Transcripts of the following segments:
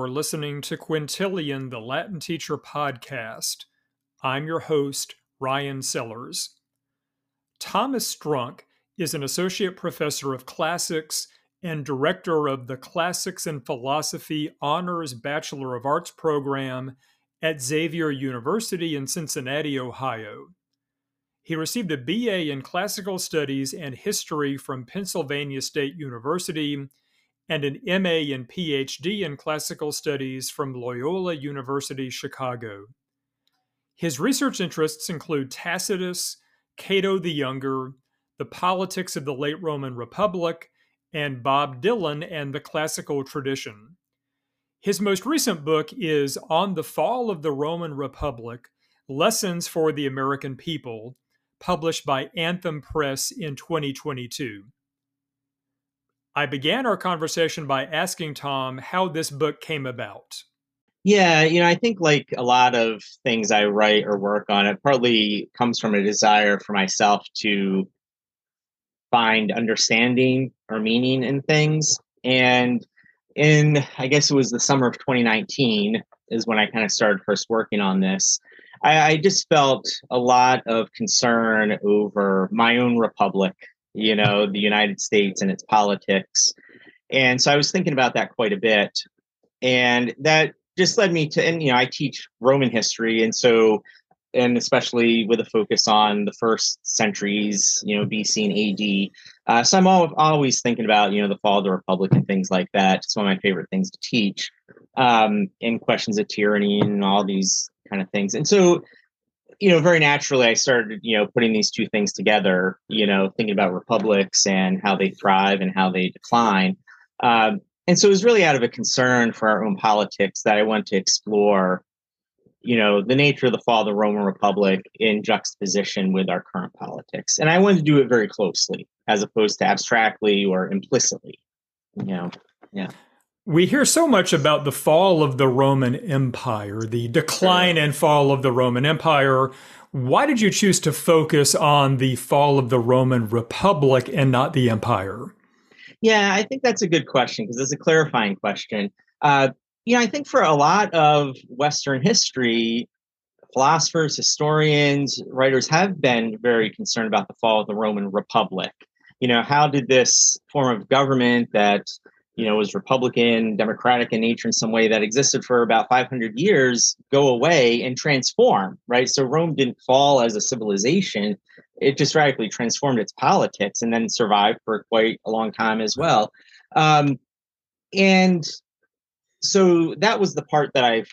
You're listening to Quintilian, the Latin Teacher podcast. I'm your host, Ryan Sellers. Thomas Strunk is an associate professor of classics and director of the Classics and Philosophy Honors Bachelor of Arts program at Xavier University in Cincinnati, Ohio. He received a BA in Classical Studies and History from Pennsylvania State University and an MA and PhD in Classical Studies from Loyola University Chicago. His research interests include Tacitus, Cato the Younger, the politics of the late Roman Republic, and Bob Dylan and the classical tradition. His most recent book is On the Fall of the Roman Republic Lessons for the American People, published by Anthem Press in 2022. I began our conversation by asking Tom how this book came about. Yeah, you know, I think like a lot of things I write or work on, it partly comes from a desire for myself to find understanding or meaning in things. And in, I guess it was the summer of 2019 is when I kind of started first working on this. I, I just felt a lot of concern over my own republic you know, the United States and its politics. And so I was thinking about that quite a bit. And that just led me to, and, you know, I teach Roman history. And so, and especially with a focus on the first centuries, you know, BC and AD. Uh, so I'm all, always thinking about, you know, the fall of the Republic and things like that. It's one of my favorite things to teach um, and questions of tyranny and all these kind of things. And so you know, very naturally, I started, you know, putting these two things together, you know, thinking about republics and how they thrive and how they decline. Um, and so it was really out of a concern for our own politics that I wanted to explore, you know, the nature of the fall of the Roman Republic in juxtaposition with our current politics. And I wanted to do it very closely as opposed to abstractly or implicitly, you know, yeah. We hear so much about the fall of the Roman Empire, the decline and fall of the Roman Empire. Why did you choose to focus on the fall of the Roman Republic and not the empire? Yeah, I think that's a good question because it's a clarifying question. Uh, you know, I think for a lot of Western history, philosophers, historians, writers have been very concerned about the fall of the Roman Republic. You know, how did this form of government that you know, was Republican, Democratic in nature in some way that existed for about 500 years go away and transform, right? So Rome didn't fall as a civilization. It just radically transformed its politics and then survived for quite a long time as well. Um, and so that was the part that I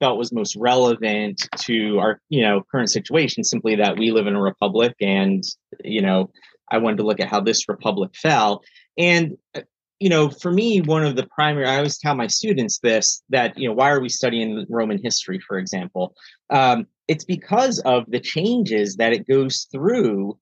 felt was most relevant to our, you know, current situation, simply that we live in a republic and, you know, I wanted to look at how this republic fell. And uh, you know, for me, one of the primary, I always tell my students this that, you know, why are we studying Roman history, for example? Um, it's because of the changes that it goes through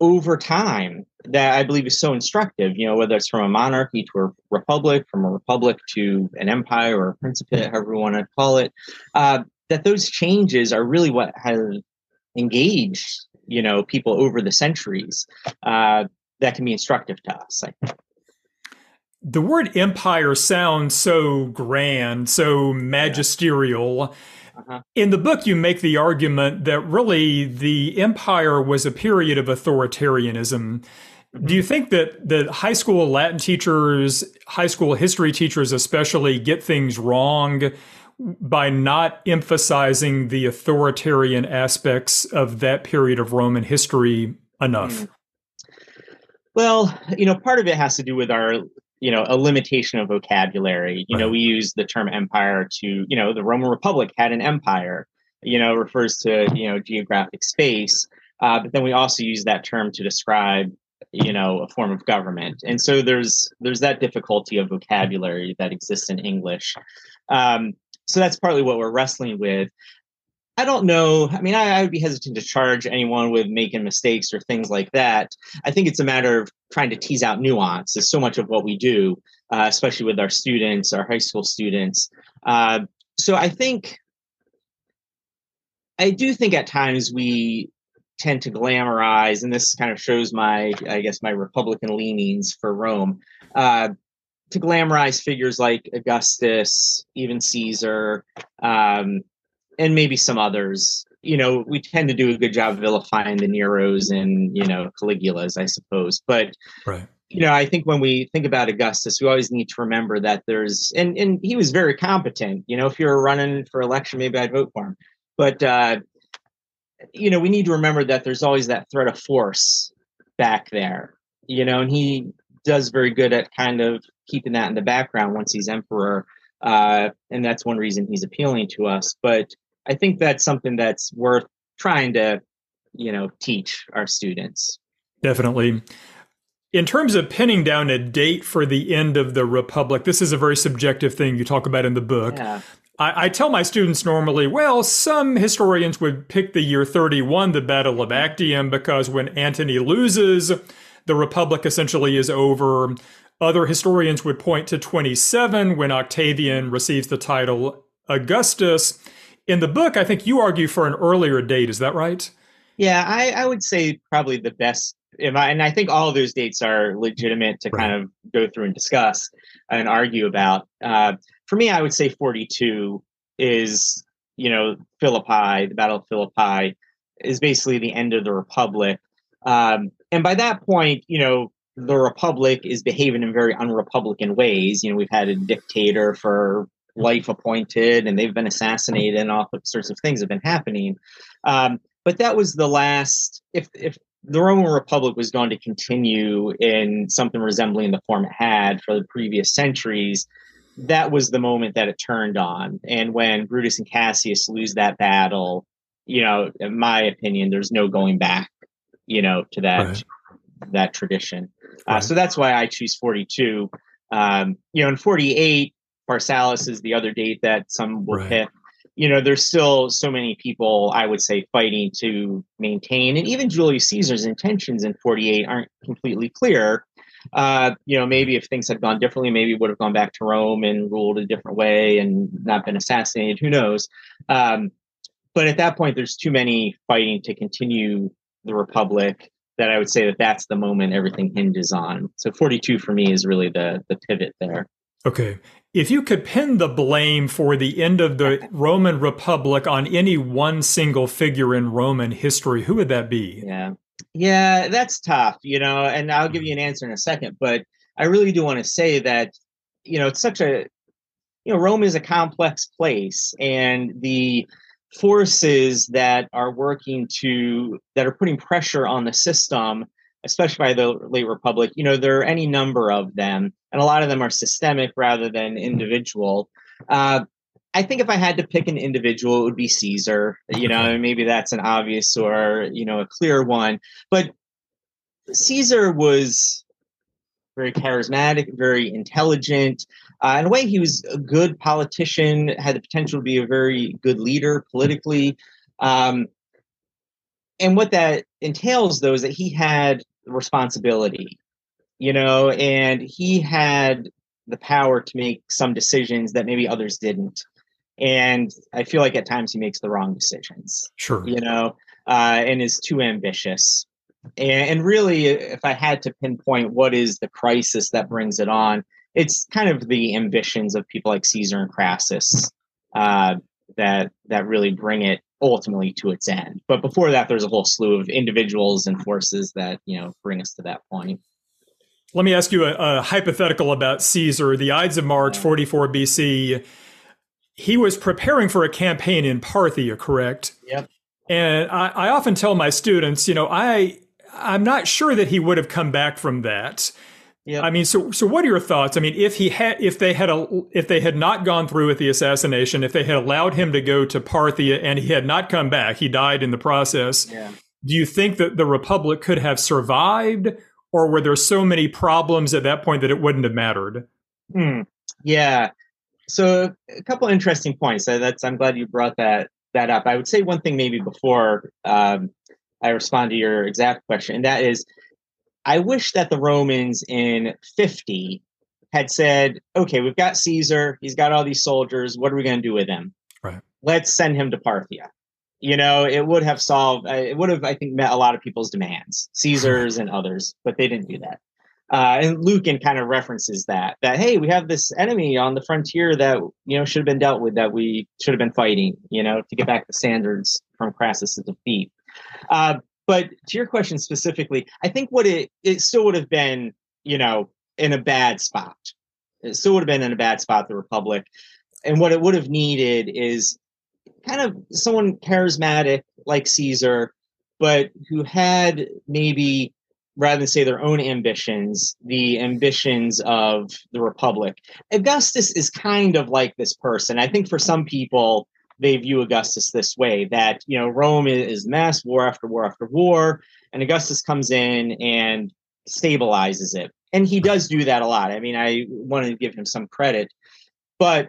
over time that I believe is so instructive, you know, whether it's from a monarchy to a republic, from a republic to an empire or a principate, however you want to call it, uh, that those changes are really what has engaged, you know, people over the centuries uh, that can be instructive to us, I think the word empire sounds so grand, so magisterial. Uh-huh. In the book, you make the argument that really the empire was a period of authoritarianism. Mm-hmm. Do you think that that high school Latin teachers, high school history teachers especially, get things wrong by not emphasizing the authoritarian aspects of that period of Roman history enough? Mm. Well, you know, part of it has to do with our you know a limitation of vocabulary. You right. know we use the term empire to you know the roman republic had an empire you know refers to you know geographic space uh, but then we also use that term to describe you know a form of government. And so there's there's that difficulty of vocabulary that exists in english. Um, so that's partly what we're wrestling with I don't know. I mean, I, I, would be hesitant to charge anyone with making mistakes or things like that. I think it's a matter of trying to tease out nuance. Is so much of what we do, uh, especially with our students, our high school students. Uh, so I think, I do think at times we tend to glamorize, and this kind of shows my, I guess, my Republican leanings for Rome. Uh, to glamorize figures like Augustus, even Caesar, um, and maybe some others. You know, we tend to do a good job of vilifying the Neros and you know Caligulas, I suppose. But right. you know, I think when we think about Augustus, we always need to remember that there's and and he was very competent. You know, if you're running for election, maybe I'd vote for him. But uh, you know, we need to remember that there's always that threat of force back there. You know, and he does very good at kind of keeping that in the background once he's emperor. Uh, and that's one reason he's appealing to us. But I think that's something that's worth trying to, you know, teach our students. Definitely. In terms of pinning down a date for the end of the Republic, this is a very subjective thing you talk about in the book. Yeah. I, I, tell my students normally, well, some historians would pick the year 31, the Battle of Actium, because when Antony loses, the Republic essentially is over. Other historians would point to 27 when Octavian receives the title Augustus. In the book, I think you argue for an earlier date. Is that right? Yeah, I, I would say probably the best. I, and I think all of those dates are legitimate to right. kind of go through and discuss and argue about. Uh, for me, I would say 42 is, you know, Philippi, the Battle of Philippi is basically the end of the Republic. Um, and by that point, you know, the republic is behaving in very unrepublican ways. You know, we've had a dictator for life appointed, and they've been assassinated, and all sorts of things have been happening. Um, but that was the last. If if the Roman Republic was going to continue in something resembling the form it had for the previous centuries, that was the moment that it turned on. And when Brutus and Cassius lose that battle, you know, in my opinion, there's no going back you know, to that right. that tradition. Uh, right. Uh, so that's why I choose 42. Um, you know, in 48, Pharsalus is the other date that some will right. pick. You know, there's still so many people, I would say, fighting to maintain, and even Julius Caesar's intentions in 48 aren't completely clear. Uh, you know, maybe if things had gone differently, maybe would have gone back to Rome and ruled a different way and not been assassinated. Who knows? Um, but at that point, there's too many fighting to continue the Republic, that I would say that that's the moment everything hinges on. So 42 for me is really the the pivot there. Okay. If you could pin the blame for the end of the Roman Republic on any one single figure in Roman history, who would that be? Yeah. Yeah, that's tough, you know, and I'll give you an answer in a second, but I really do want to say that you know, it's such a you know, Rome is a complex place and the forces that are working to that are putting pressure on the system especially by the late republic you know there are any number of them and a lot of them are systemic rather than individual uh, i think if i had to pick an individual it would be caesar you know maybe that's an obvious or you know a clear one but caesar was very charismatic very intelligent uh, in a way, he was a good politician, had the potential to be a very good leader politically. Um, and what that entails, though, is that he had responsibility, you know, and he had the power to make some decisions that maybe others didn't. And I feel like at times he makes the wrong decisions. Sure. You know, uh, and is too ambitious. And, and really, if I had to pinpoint what is the crisis that brings it on, it's kind of the ambitions of people like Caesar and Crassus uh, that that really bring it ultimately to its end. But before that, there's a whole slew of individuals and forces that you know bring us to that point. Let me ask you a, a hypothetical about Caesar. The Ides of March, 44 BC. He was preparing for a campaign in Parthia, correct? Yep. And I, I often tell my students, you know, I I'm not sure that he would have come back from that. Yep. I mean, so so what are your thoughts? I mean, if he had, if they had, a, if they had not gone through with the assassination, if they had allowed him to go to Parthia and he had not come back, he died in the process. Yeah. Do you think that the Republic could have survived, or were there so many problems at that point that it wouldn't have mattered? Hmm. Yeah. So a couple interesting points. So That's I'm glad you brought that that up. I would say one thing maybe before um, I respond to your exact question, and that is I wish that the Romans in 50 had said, okay, we've got Caesar, he's got all these soldiers. What are we going to do with him? Right. Let's send him to Parthia. You know, it would have solved, uh, it would have, I think, met a lot of people's demands, Caesar's and others, but they didn't do that. Uh, and Lucan kind of references that that hey, we have this enemy on the frontier that you know should have been dealt with, that we should have been fighting, you know, to get back the standards from Crassus' defeat. Uh, but to your question specifically, I think what it it still would have been, you know, in a bad spot. It still would have been in a bad spot, the Republic. And what it would have needed is kind of someone charismatic like Caesar, but who had maybe rather than say their own ambitions, the ambitions of the Republic. Augustus is kind of like this person. I think for some people, they view Augustus this way that, you know, Rome is mass war after war after war, and Augustus comes in and stabilizes it. And he does do that a lot. I mean, I wanted to give him some credit, but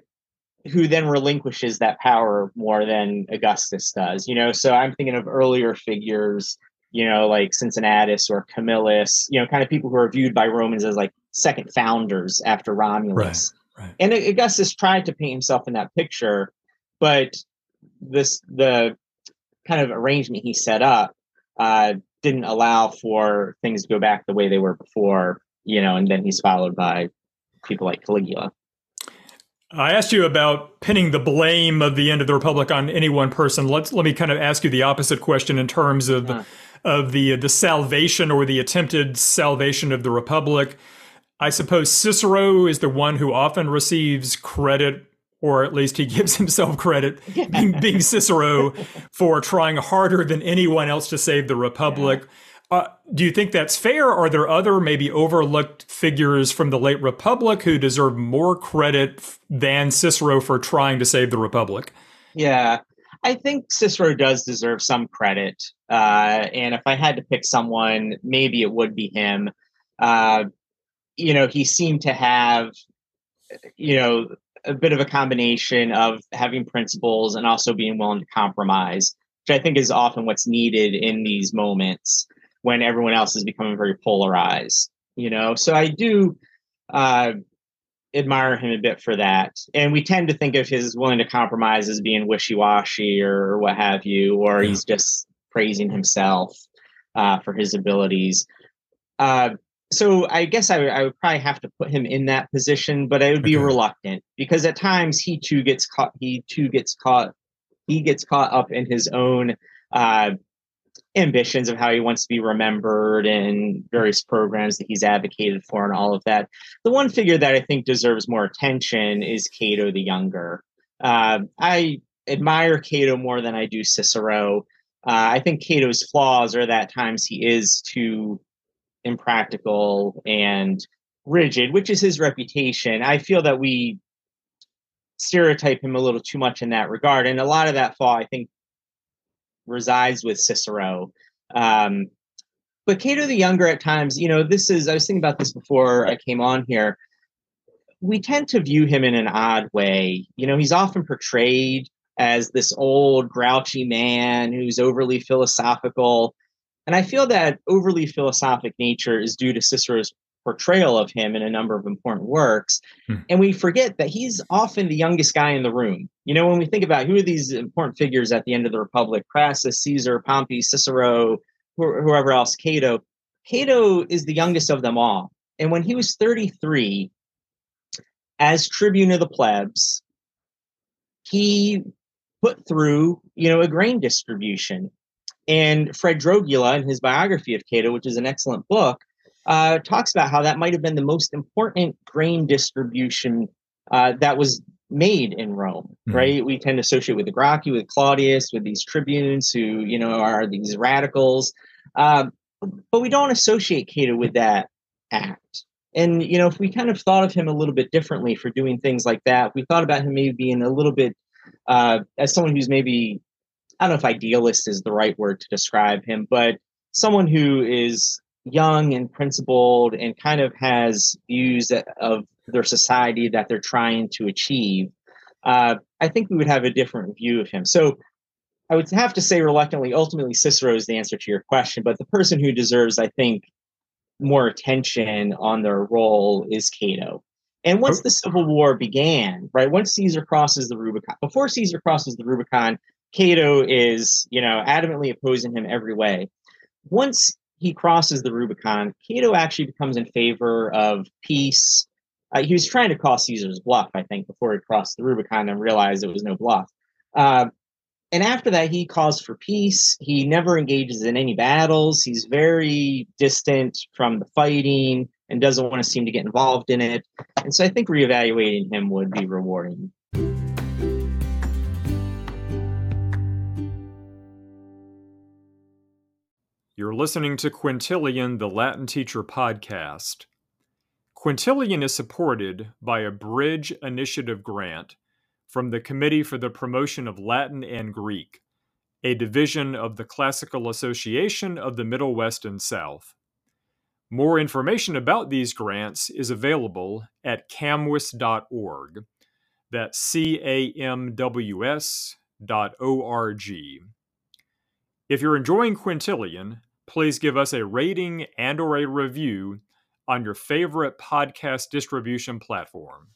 who then relinquishes that power more than Augustus does, you know? So I'm thinking of earlier figures you know, like Cincinnatus or Camillus, you know, kind of people who are viewed by Romans as like second founders after Romulus. Right, right. And Augustus tried to paint himself in that picture, but this the kind of arrangement he set up uh, didn't allow for things to go back the way they were before, you know, and then he's followed by people like Caligula. I asked you about pinning the blame of the end of the republic on any one person. Let's let me kind of ask you the opposite question in terms of yeah of the the salvation or the attempted salvation of the republic. I suppose Cicero is the one who often receives credit, or at least he gives himself credit, being, being Cicero, for trying harder than anyone else to save the republic. Yeah. Uh, do you think that's fair? Are there other maybe overlooked figures from the late republic who deserve more credit than Cicero for trying to save the republic? Yeah, I think Cicero does deserve some credit. Uh, and if I had to pick someone, maybe it would be him. Uh, you know, he seemed to have, you know, a bit of a combination of having principles and also being willing to compromise, which I think is often what's needed in these moments when everyone else is becoming very polarized. You know, so I do uh, admire him a bit for that. And we tend to think of his willing to compromise as being wishy washy or what have you, or yeah. he's just praising himself uh, for his abilities. Uh, so I guess I, I, would probably have to put him in that position, but I would be okay. reluctant because at times he too gets caught. He too gets caught. He gets caught up in his own uh, ambitions of how he wants to be remembered and various programs that he's advocated for and all of that. The one figure that I think deserves more attention is Cato the Younger. Uh, I admire Cato more than I do Cicero. Uh, I think Cato's flaws are that times he is too impractical and rigid, which is his reputation. I feel that we stereotype him a little too much in that regard. And a lot of that flaw, I think, resides with Cicero. Um, but Cato the Younger, at times, you know, this is, I was thinking about this before I came on here. We tend to view him in an odd way. You know, he's often portrayed as this old, grouchy man who's overly philosophical. And I feel that overly philosophic nature is due to Cicero's portrayal of him in a number of important works. Hmm. And we forget that he's often the youngest guy in the room. You know, when we think about who are these important figures at the end of the Republic Crassus, Caesar, Pompey, Cicero, whoever else, Cato. Cato is the youngest of them all. And when he was 33, as tribune of the plebs, he put through, you know, a grain distribution. And Fred Drogula, in his biography of Cato, which is an excellent book, uh, talks about how that might have been the most important grain distribution uh, that was made in Rome, mm-hmm. right? We tend to associate with the Gracchi, with Clodius, with these tribunes who, you know, are these radicals. Uh, but we don't associate Cato with that act. And, you know, if we kind of thought of him a little bit differently for doing things like that, we thought about him maybe being a little bit uh, as someone who's maybe, I don't know if idealist is the right word to describe him, but someone who is young and principled and kind of has views of their society that they're trying to achieve, uh, I think we would have a different view of him. So I would have to say reluctantly, ultimately, Cicero is the answer to your question. But the person who deserves, I think, more attention on their role is Cato. And once the Civil War began, right, once Caesar crosses the Rubicon, before Caesar crosses the Rubicon, Cato is, you know, adamantly opposing him every way. Once he crosses the Rubicon, Cato actually becomes in favor of peace. Uh, he was trying to call Caesar's bluff, I think, before he crossed the Rubicon and realized it was no bluff. Uh, and after that, he calls for peace. He never engages in any battles. He's very distant from the fighting and doesn't want to seem to get involved in it. And so I think reevaluating him would be rewarding. You're listening to Quintilian, the Latin Teacher podcast. Quintilian is supported by a Bridge Initiative grant from the Committee for the Promotion of Latin and Greek, a division of the Classical Association of the Middle West and South. More information about these grants is available at camws.org. That's C A M W S dot O R G. If you're enjoying Quintilian, please give us a rating and or a review on your favorite podcast distribution platform.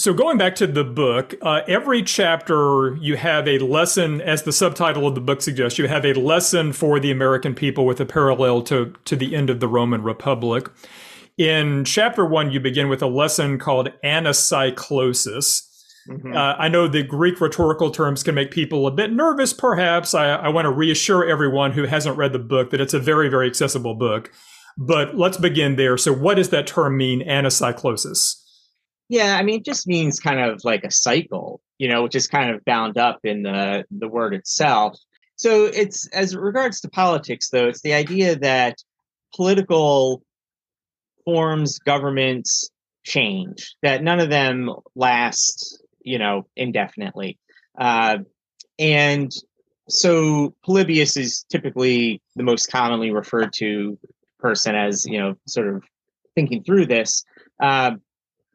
So, going back to the book, uh, every chapter you have a lesson, as the subtitle of the book suggests, you have a lesson for the American people with a parallel to, to the end of the Roman Republic. In chapter one, you begin with a lesson called anacyclosis. Mm-hmm. Uh, I know the Greek rhetorical terms can make people a bit nervous, perhaps. I, I want to reassure everyone who hasn't read the book that it's a very, very accessible book. But let's begin there. So, what does that term mean, anacyclosis? Yeah, I mean, it just means kind of like a cycle, you know, which is kind of bound up in the the word itself. So it's as regards to politics, though, it's the idea that political forms, governments change, that none of them last, you know, indefinitely. Uh, and so Polybius is typically the most commonly referred to person as, you know, sort of thinking through this. Uh,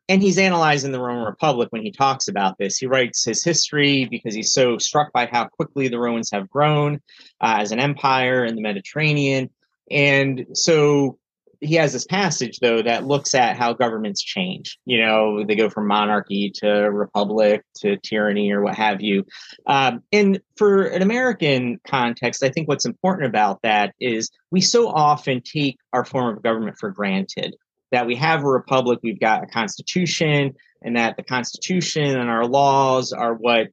and he's analyzing the Roman Republic when he talks about this. He writes his history because he's so struck by how quickly the Romans have grown uh, as an empire in the Mediterranean. And so he has this passage, though, that looks at how governments change. You know, they go from monarchy to republic to tyranny or what have you. Um, and for an American context, I think what's important about that is we so often take our form of government for granted that we have a republic, we've got a constitution, and that the constitution and our laws are what,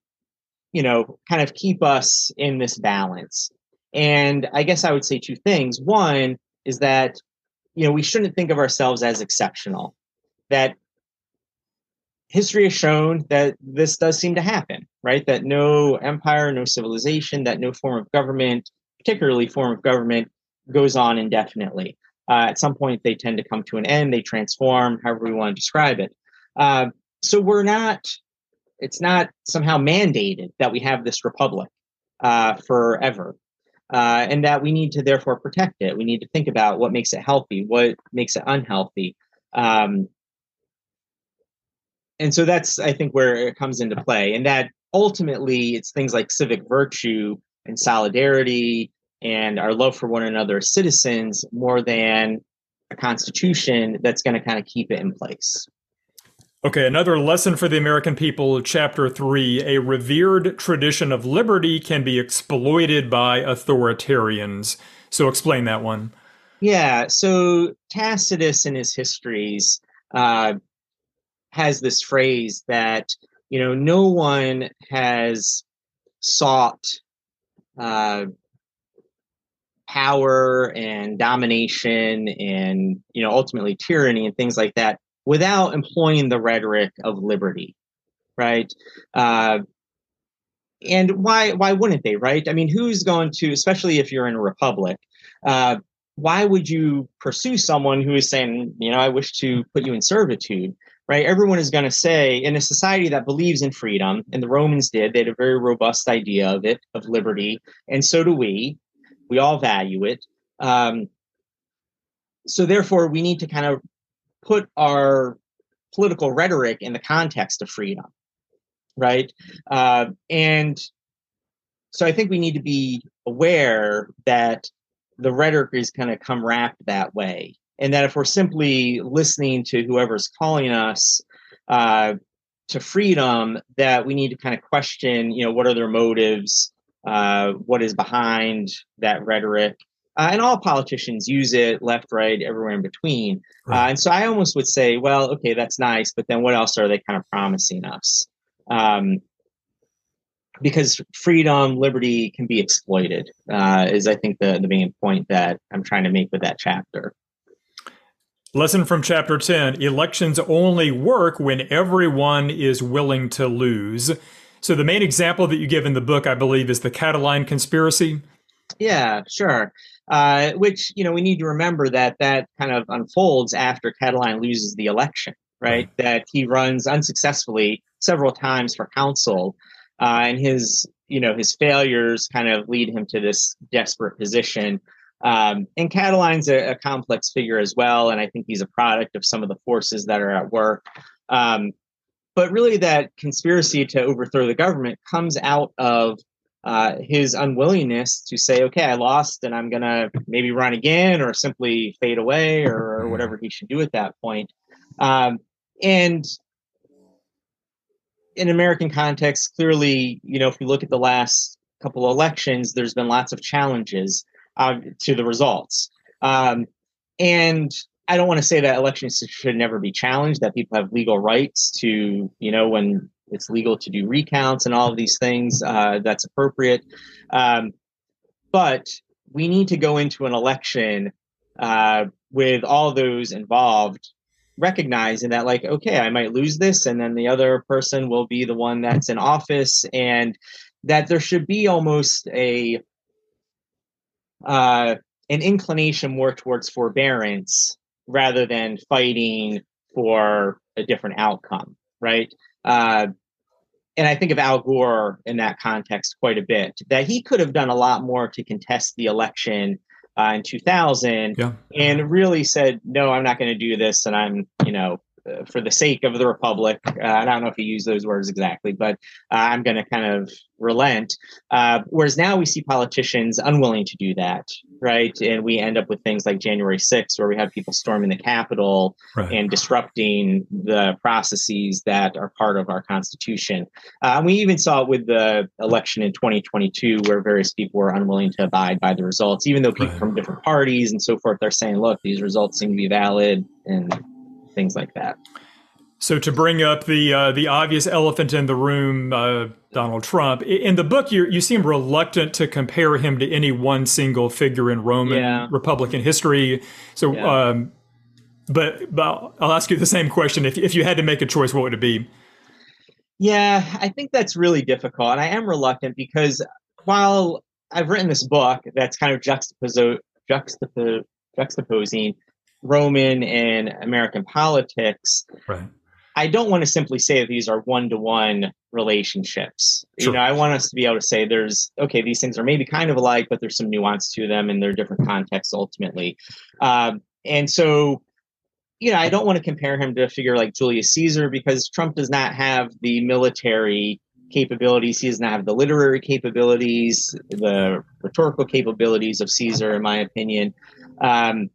you know, kind of keep us in this balance. And I guess I would say two things. One is that, you know, we shouldn't think of ourselves as exceptional, that history has shown that this does seem to happen, right? That no empire, no civilization, that no form of government, particularly form of government, goes on indefinitely. Uh, at some point, they tend to come to an end. They transform, however we want to describe it. Uh, so we're not. It's not somehow mandated that we have this republic uh, forever, uh, and that we need to therefore protect it. We need to think about what makes it healthy, what makes it unhealthy. Um, and so that's, I think, where it comes into play, and that ultimately it's things like civic virtue and solidarity and our love for one another as citizens more than a constitution that's going to kind of keep it in place. Okay, another lesson for the American people, chapter three. A revered tradition of liberty can be exploited by authoritarians. So, explain that one. Yeah, so Tacitus in his histories uh, has this phrase that, you know, no one has sought uh, power and domination and you know ultimately tyranny and things like that without employing the rhetoric of liberty right? Uh, and why why wouldn't they right? I mean who's going to especially if you're in a republic uh, why would you pursue someone who is saying you know i wish to put you in servitude right? Everyone is going to say in a society that believes in freedom and the romans did they had a very robust idea of it of liberty and so do we. We all value it. Um, so therefore, we need to kind of put our political rhetoric in the context of freedom, right? Uh, and so I think we need to be aware that the rhetoric is going to come wrapped that way, and that if we're simply listening to whoever's calling us uh, to freedom that we need to kind of question, you know, what are their motives? Uh, what is behind that rhetoric? Uh, and all politicians use it left, right, everywhere in between. Uh, right. Uh, and so I almost would say, well, okay, that's nice, but then what else are they kind of promising us? Um, because freedom, liberty can be exploited, uh, is I think the, the main point that I'm trying to make with that chapter. Lesson from chapter 10 elections only work when everyone is willing to lose. So, the main example that you give in the book, I believe, is the Catiline conspiracy. Yeah, sure. Uh, which, you know, we need to remember that that kind of unfolds after Catiline loses the election, right? right. That he runs unsuccessfully several times for consul. Uh, and his, you know, his failures kind of lead him to this desperate position um, and Catiline's a, a, complex figure as well, and I think he's a product of some of the forces that are at work. Um, but really, that conspiracy to overthrow the government comes out of uh, his unwillingness to say, "Okay, I lost, and I'm going to maybe run again, or simply fade away, or, or mm-hmm. whatever he should do at that point." Um, and in American context, clearly, you know, if we look at the last couple of elections, there's been lots of challenges uh, to the results. Um, and I don't want to say that elections should never be challenged, that people have legal rights to, you know, when it's legal to do recounts and all of these things, uh, that's appropriate. Um, but we need to go into an election uh, with all those involved recognizing that like okay i might lose this and then the other person will be the one that's in office and that there should be almost a uh, an inclination more towards forbearance rather than fighting for a different outcome, right? Uh, and I think of Al Gore in that context quite a bit, that he could have done a lot more to contest the election uh, in 2000 yeah. and really said, no, I'm not going to do this. And I'm, you know, for the sake of the republic. Uh, I don't know if you use those words exactly, but uh, I'm going to kind of relent. Uh, whereas now we see politicians unwilling to do that, right? And we end up with things like January 6th, where we have people storming the Capitol right. and disrupting the processes that are part of our Constitution. Uh, and we even saw it with the election in 2022, where various people were unwilling to abide by the results, even though people right. from different parties and so forth are saying, look, these results seem to be valid and things like that. So to bring up the uh, the obvious elephant in the room, uh, Donald Trump. In the book, you you seem reluctant to compare him to any one single figure in Roman yeah. Republican history. So, yeah. um, but, but I'll ask you the same question: if if you had to make a choice, what would it be? Yeah, I think that's really difficult, and I am reluctant because while I've written this book that's kind of juxtaposo- juxtapo- juxtaposing Roman and American politics, right. I don't want to simply say that these are one to one relationships. Sure. You know, I want us to be able to say there's okay, these things are maybe kind of alike, but there's some nuance to them and they're different contexts ultimately. Um, and so, you know, I don't want to compare him to a figure like Julius Caesar because Trump does not have the military capabilities. He does not have the literary capabilities, the rhetorical capabilities of Caesar, in my opinion. Um,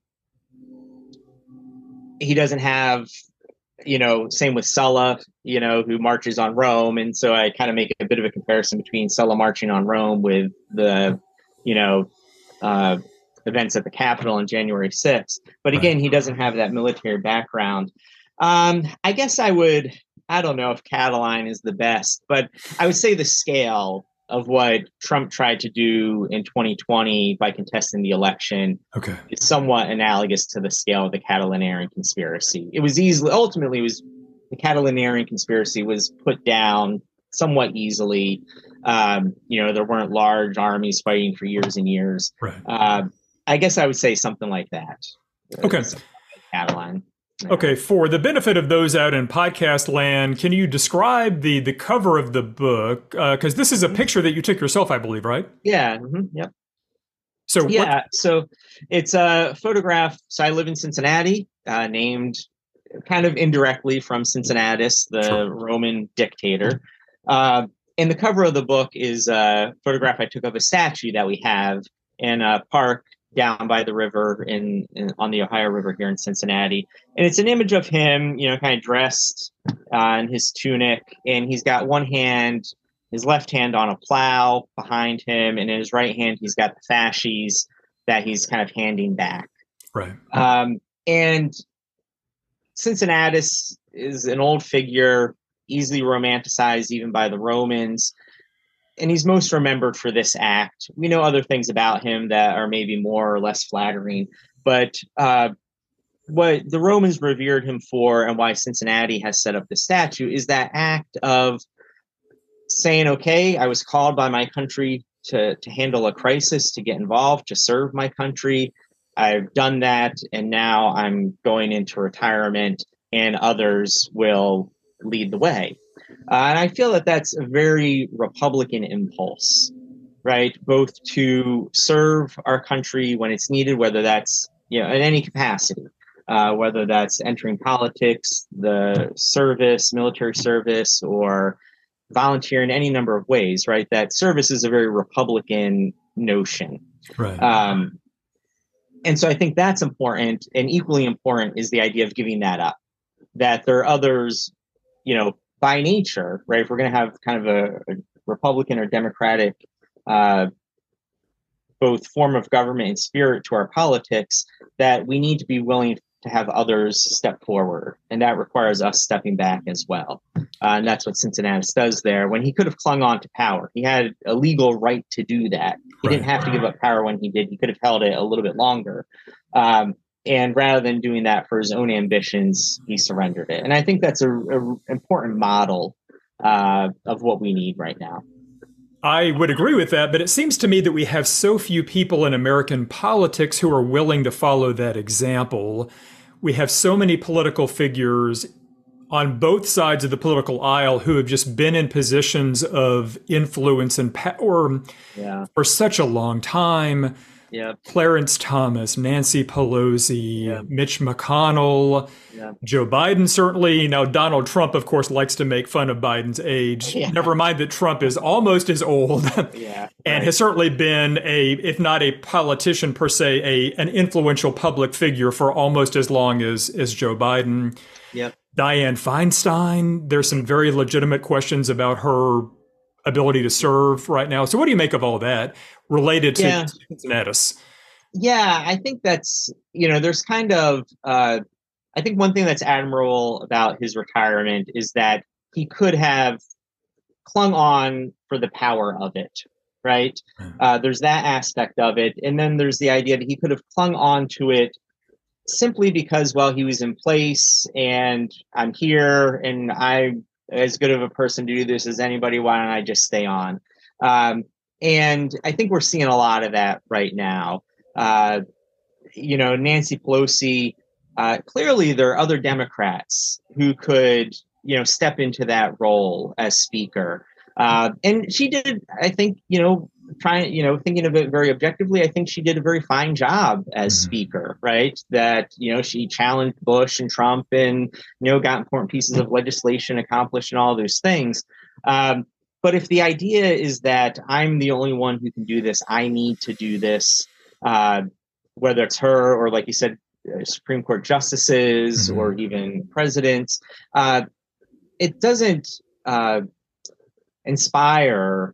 he doesn't have you know same with sulla you know who marches on rome. And so i kind of make a bit of a comparison between sulla marching on rome with the you know uh, events at the capitol on january 6th but again he doesn't have that military background. Um, i guess i would i don't know if Catiline is the best but i would say the scale of what Trump tried to do in 2020 by contesting the election okay. is somewhat analogous to the scale of the Catilinarian conspiracy. It was easily, ultimately, it was the Catilinarian conspiracy was put down somewhat easily. Um, you know, there weren't large armies fighting for years and years. Right. Uh, I guess I would say something like that. Okay. Okay, for the benefit of those out in podcast land, can you describe the the cover of the book? Because uh, this is a picture that you took yourself, I believe, right? Yeah. Mm-hmm, yep. So yeah, what? so it's a photograph. So I live in Cincinnati, uh, named kind of indirectly from Cincinnatus, the sure. Roman dictator. Uh, and the cover of the book is a photograph I took of a statue that we have in a park down by the river in, in, on the Ohio River here in Cincinnati, and it's an image of him, you know, kind of dressed uh, in his tunic, and he's got one hand, his left hand on a plow behind him, and in his right hand he's got the fasces that he's kind of handing back. Right. Um, and Cincinnatus is an old figure, easily romanticized even by the Romans and he's most remembered for this act. We know other things about him that are maybe more or less flattering, but uh, what the Romans revered him for, and why Cincinnati has set up the statue, is that act of saying, "Okay, I was called by my country to to handle a crisis, to get involved, to serve my country. I've done that, and now I'm going into retirement, and others will lead the way." Uh, and I feel that that's a very Republican impulse, right? Both to serve our country when it's needed, whether that's you know in any capacity, uh, whether that's entering politics, the service, military service, or volunteer in any number of ways, right? That service is a very Republican notion. Right. Um, and so I think that's important. And equally important is the idea of giving that up, that there are others, you know, by nature, right? If we're going to have kind of a, a Republican or Democratic, uh, both form of government and spirit to our politics, that we need to be willing to have others step forward, and that requires us stepping back as well. Uh, and that's what Cincinnatus does there. When he could have clung on to power, he had a legal right to do that. He right. didn't have to give up power when he did. He could have held it a little bit longer. Um, and rather than doing that for his own ambitions, he surrendered it. And I think that's a, a important model uh, of what we need right now. I would agree with that, but it seems to me that we have so few people in American politics who are willing to follow that example. We have so many political figures on both sides of the political aisle who have just been in positions of influence and power yeah. for such a long time yeah. Clarence Thomas, Nancy Pelosi, yeah. Mitch McConnell, yeah. Joe Biden, certainly. Now, Donald Trump, of course, likes to make fun of Biden's age. Yeah. Never mind that Trump is almost as old yeah, and right. has certainly been a, if not a politician per se, a an influential public figure for almost as long as, as Joe Biden. Yep. Dianne Feinstein, there's some very legitimate questions about her ability to serve right now. So, what do you make of all that related to yeah. Cincinnatus? Yeah, I think that's you know, there's kind of uh, I think one thing that's admirable about his retirement is that he could have clung on for the power of it, right? Hmm. Uh, there's that aspect of it, and then there's the idea that he could have clung on to it simply because well he was in place and i'm here and i as good of a person to do this as anybody. Why don't I just stay on? Um, and I think we're seeing a lot of that right now. Uh, you know, Nancy Pelosi. Uh, clearly, there are other Democrats who could, you know, step into that role as Speaker. Uh, and she did, I think, you know, trying, you know, thinking of it very objectively, I think she did a very fine job as mm-hmm. speaker, right? That, you know, she challenged Bush and Trump and, you know, got important pieces of legislation accomplished and all those things. Um, but if the idea is that I'm the only one who can do this, I need to do this, uh, whether it's her or, like you said, uh, Supreme Court justices mm-hmm. or even presidents, uh, it doesn't uh, inspire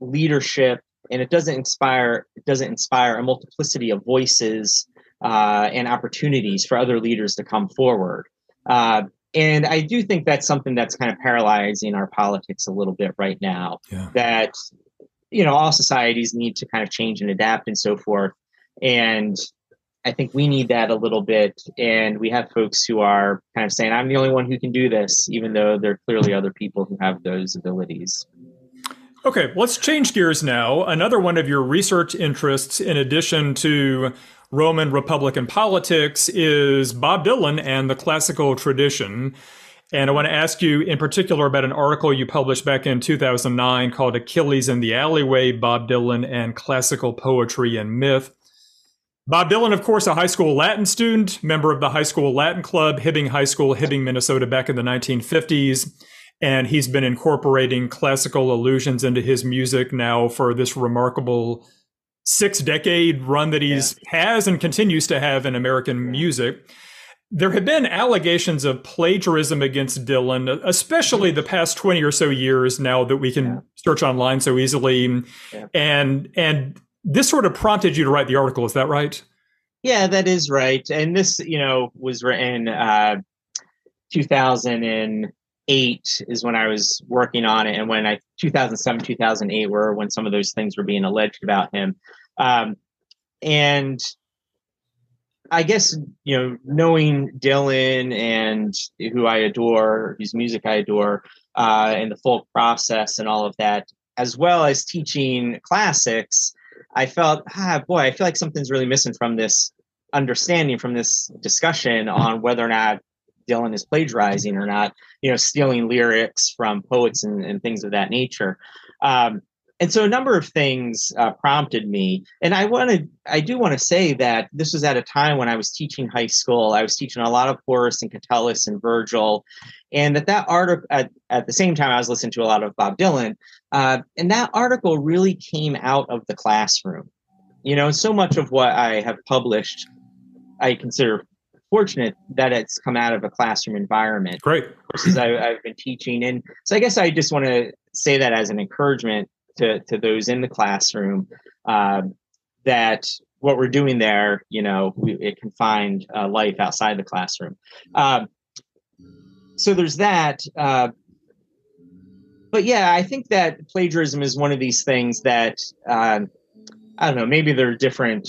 leadership and it doesn't inspire it doesn't inspire a multiplicity of voices uh, and opportunities for other leaders to come forward. Uh, and i do think that's something that's kind of paralyzing our politics a little bit right now. Yeah. that you know all societies need to kind of change and adapt and so forth. And i think we need that a little bit. And we have folks who are kind of saying i'm the only one who can do this even though there are clearly other people who have those abilities Okay, let's change gears now. Another one of your research interests, in addition to Roman Republican politics, is Bob Dylan and the classical tradition. And I want to ask you in particular about an article you published back in 2009 called Achilles in the Alleyway Bob Dylan and Classical Poetry and Myth. Bob Dylan, of course, a high school Latin student, member of the High School Latin Club, Hibbing High School, Hibbing, Minnesota, back in the 1950s and he's been incorporating classical allusions into his music now for this remarkable six decade run that he's yeah. has and continues to have in American music. There have been allegations of plagiarism against Dylan, especially the past 20 or so years now that we can yeah. search online so easily. Yeah. And and this sort of prompted you to write the article, is that right? Yeah, that is right. And this, you know, was written uh 2008 is when I was working on it and when I 2007 2008 were when some of those things were being alleged about him. Um and I guess you know, knowing Dylan and who I adore, whose music I adore, uh, and the folk process and all of that, as well as teaching classics, I felt, ah, boy, I feel like something's really missing from this understanding, from this discussion on whether or not Dylan is plagiarizing or not, you know, stealing lyrics from poets and, and things of that nature. Um, and so a number of things uh, prompted me. And i wanted i do want to say that this was at a time when i was teaching high school. I was teaching a lot of horace and catullus and virgil. And that that article at, at the same time i was listening to a lot of bob dylan. Uh, and that article really came out of the classroom. You know so much of what i have published i consider fortunate that it's come out of a classroom environment great courses I, i've been teaching and so i guess i just want to say that as an encouragement to, to those in the classroom uh, that what we're doing there, you know, we, it can find uh, life outside the classroom. Um, so there's that. Uh, but yeah, I think that plagiarism is one of these things that um, I don't know. Maybe there are different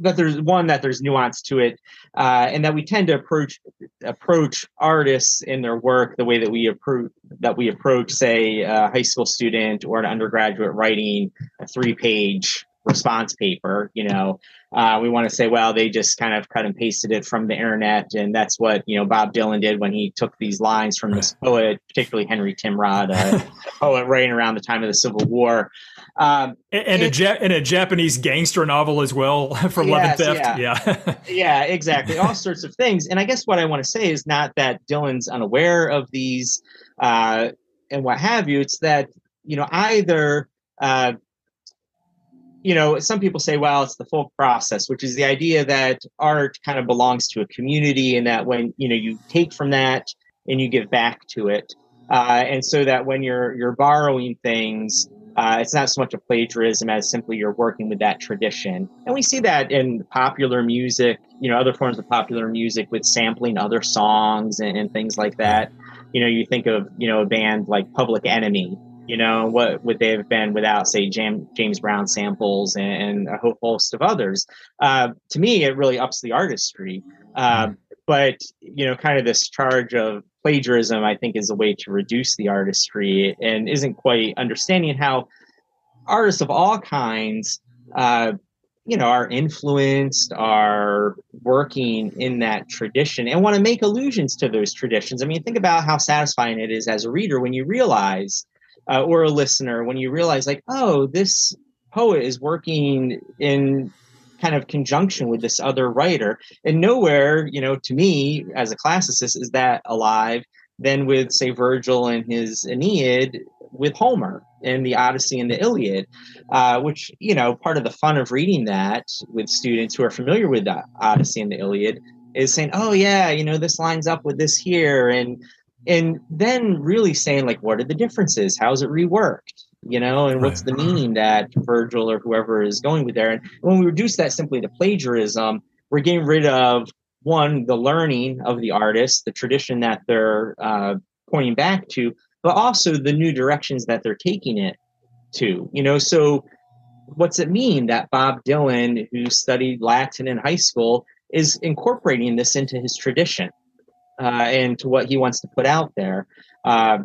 that there's one that there's nuance to it, uh, and that we tend to approach approach artists in their work the way that we approach that we approach, say, a high school student or an undergraduate writing a three page response paper. You know, uh, we want to say, well, they just kind of cut and pasted it from the internet, and that's what you know Bob Dylan did when he took these lines from this poet, particularly Henry Timrod, a poet writing around the time of the Civil War. Um, and, and a ja- and a Japanese gangster novel as well for yes, love and theft. Yeah, yeah. yeah, exactly. All sorts of things. And I guess what I want to say is not that Dylan's unaware of these uh, and what have you. It's that you know either. Uh, you know, some people say, well, it's the folk process, which is the idea that art kind of belongs to a community and that when, you know, you take from that and you give back to it. Uh, and so that when you're you're borrowing things, uh, it's not so much a plagiarism as simply you're working with that tradition. And we see that in popular music, you know, other forms of popular music with sampling other songs and, and things like that. You know, you think of, you know, a band like Public Enemy, you know, what would they have been without, say, Jam- James Brown samples and, and, a whole host of others? Uh, to me, it really ups the artistry. Uh, mm-hmm. but, you know, kind of this charge of plagiarism, I think, is a way to reduce the artistry and isn't quite understanding how artists of all kinds, uh, you know, are influenced, are working in that tradition and want to make allusions to those traditions. I mean, think about how satisfying it is as a reader when you realize uh, or a listener when you realize like oh this poet is working in kind of conjunction with this other writer. And nowhere you know to me as a classicist is that alive than with say virgil and his aeneid with homer and the odyssey and the iliad uh, which you know part of the fun of reading that with students who are familiar with the odyssey and the iliad is saying oh yeah you know this lines up with this here. And and then really saying like what are the differences? How's it reworked? You know and what's the meaning that virgil or whoever is going with there? And when we reduce that simply to plagiarism we're getting rid of one the learning of the artist the tradition that they're uh, pointing back to but also the new directions that they're taking it to you know? So what's it mean that bob dylan who studied latin in high school is incorporating this into his tradition uh, and to what he wants to put out there. Uh,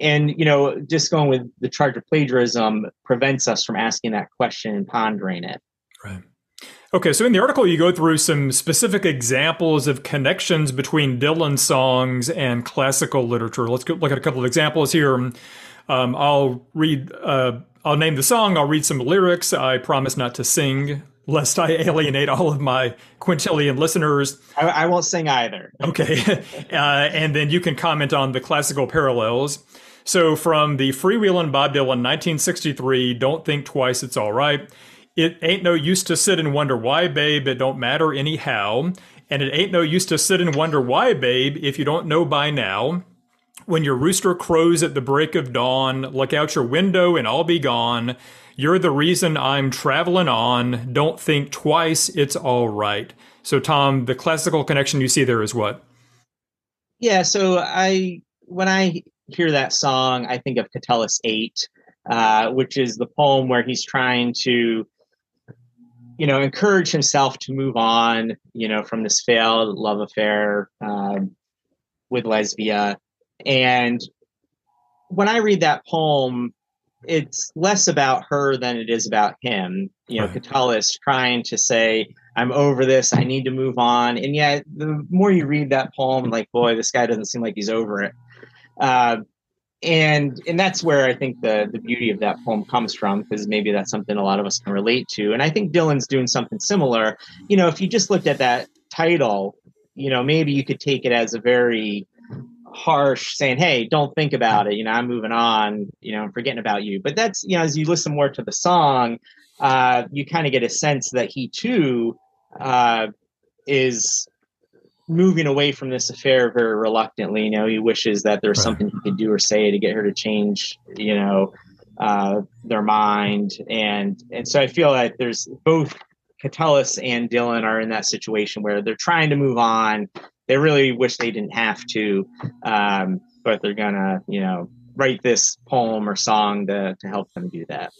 and you know, just going with the charge of plagiarism prevents us from asking that question and pondering it. Right. Okay, so in the article, you go through some specific examples of connections between Dylan songs and classical literature. Let's go look at a couple of examples here. Um, I'll read. Uh, I'll name the song. I'll read some lyrics. I promise not to sing lest I alienate all of my Quintilian listeners. I, I won't sing either. okay. Uh, and then you can comment on the classical parallels. So from the Freewheelin' Bob Dylan 1963, Don't Think Twice, It's All Right. It ain't no use to sit and wonder why, babe, it don't matter anyhow. And it ain't no use to sit and wonder why, babe, if you don't know by now. When your rooster crows at the break of dawn, look out your window and I'll be gone. You're the reason I'm traveling on. Don't think twice, it's all right. So, Tom, the classical connection you see there is what? Yeah, so I when I hear that song, I think of Catullus 8, uh, which is the poem where he's trying to you know, encourage himself to move on, you know, from this failed love affair um, with Lesbia. And when I read that poem, it's less about her than it is about him. You know, right. Catullus trying to say, I'm over this, I need to move on. And yet, the more you read that poem, like, boy, this guy doesn't seem like he's over it. Uh, and and that's where I think the the beauty of that poem comes from because maybe that's something a lot of us can relate to. And I think Dylan's doing something similar. You know, if you just looked at that title, you know, maybe you could take it as a very harsh saying, "Hey, don't think about it. You know, I'm moving on. You know, I'm forgetting about you." But that's you know, as you listen more to the song, uh, you kind of get a sense that he too uh, is moving away from this affair very reluctantly. You know, he wishes that there's right. something he could do or say to get her to change. You know, uh, their mind, and and so I feel like there's both Catullus and Dylan are in that situation where they're trying to move on. They really wish they didn't have to, um, but they're gonna, you know, write this poem or song to to help them do that.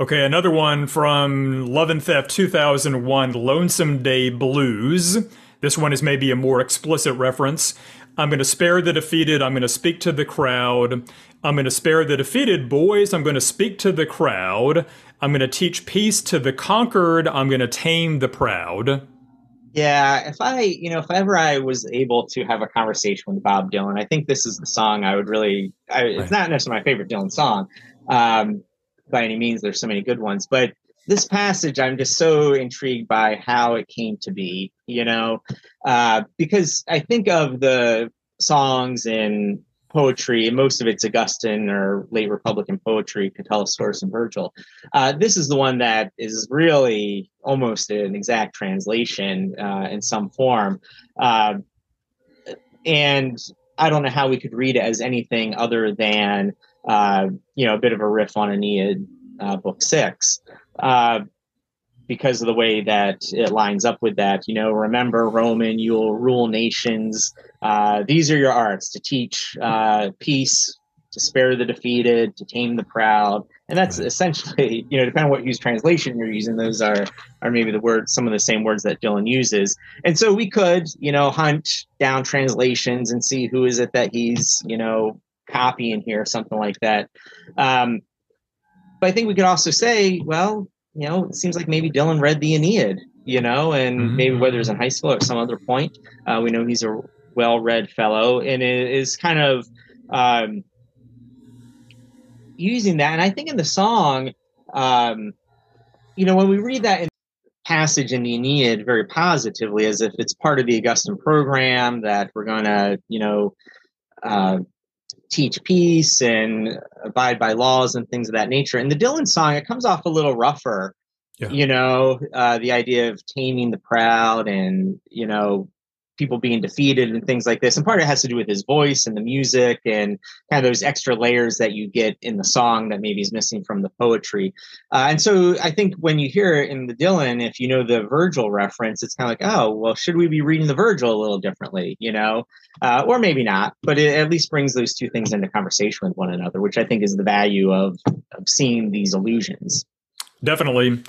Okay, another one from Love and Theft 2001, Lonesome Day Blues. This one is maybe a more explicit reference. I'm going to spare the defeated. I'm going to speak to the crowd. I'm going to spare the defeated, boys. I'm going to speak to the crowd. I'm going to teach peace to the conquered. I'm going to tame the proud. Yeah, if I, you know, if ever I was able to have a conversation with Bob Dylan, I think this is the song I would really. I, right. It's not necessarily my favorite Dylan song um, by any means. There's so many good ones, but this passage i'm just so intrigued by how it came to be you know uh, because i think of the songs in poetry most of it's augustan or late republican poetry catullus and virgil. Uh, this is the one that is really almost an exact translation uh, in some form. Uh, and i don't know how we could read it as anything other than uh, you know a bit of a riff on aeneid uh, book six. Uh, because of the way that it lines up with that. You know, remember, Roman, you'll rule nations. Uh, these are your arts to teach uh, peace, to spare the defeated, to tame the proud. And that's essentially, you know, depending on what use translation you're using, those are are maybe the words, some of the same words that Dylan uses. And so we could, you know, hunt down translations and see who is it that he's, you know, copying here, something like that. Um, but I think we could also say, well, you know, it seems like maybe Dylan read the Aeneid, you know, and mm-hmm. maybe whether it's in high school or some other point, uh, we know he's a well-read fellow, and it is kind of um, using that. And I think in the song, um, you know, when we read that in passage in the Aeneid very positively, as if it's part of the Augustan program that we're going to, you know, uh, teach peace and abide by laws and things of that nature. And the Dylan song, it comes off a little rougher. Yeah. You know, uh, the idea of taming the proud and, you know, people being defeated and things like this. And part of it has to do with his voice and the music and kind of those extra layers that you get in the song that maybe is missing from the poetry. Uh, and so I think when you hear it in the Dylan, if you know the Virgil reference, it's kind of like, oh, well, should we be reading the Virgil a little differently, you know? Uh, or maybe not, but it at least brings those two things into conversation with one another, which I think is the value of, of seeing these illusions. Definitely.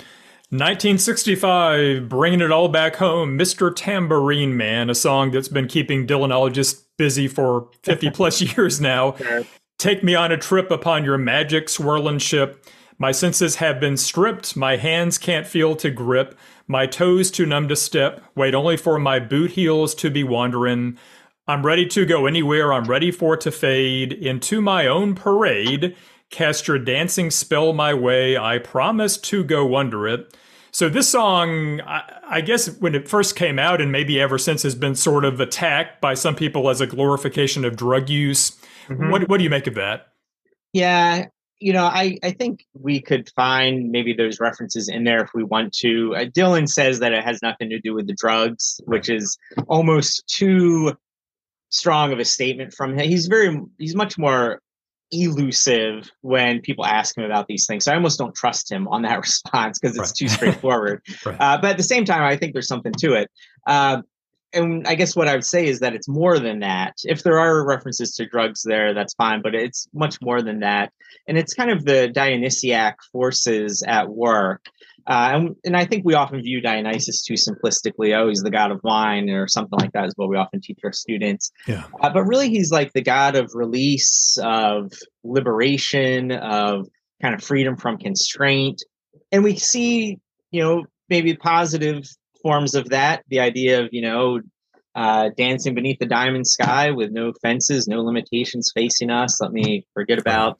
1965, bringing it all back home, Mr. Tambourine Man, a song that's been keeping Dylanologists busy for 50 plus years now. Take me on a trip upon your magic swirling ship. My senses have been stripped, my hands can't feel to grip, my toes too numb to step, wait only for my boot heels to be wandering. I'm ready to go anywhere, I'm ready for to fade into my own parade. Cast your dancing spell my way. I promise to go under it. So this song, I, I, guess when it first came out and maybe ever since has been sort of attacked by some people as a glorification of drug use. Mm-hmm. What, what do you make of that? Yeah, you know, I, I think we could find maybe those references in there if we want to. Uh, Dylan says that it has nothing to do with the drugs, which is almost too strong of a statement from him. He's very, he's much more elusive when people ask him about these things. So I almost don't trust him on that response because it's right. too straightforward. right. uh, but at the same time, I think there's something to it. Uh, and I guess what I would say is that it's more than that. If there are references to drugs there, that's fine, but it's much more than that. And it's kind of the Dionysiac forces at work. Uh, and, and I think we often view Dionysus too simplistically. Oh, he's the god of wine or something like that is what we often teach our students. Yeah. Uh, but really, he's like the god of release, of liberation, of kind of freedom from constraint. And we see, you know, maybe positive forms of that. The idea of, you know, uh, dancing beneath the diamond sky with no fences, no limitations facing us. Let me forget about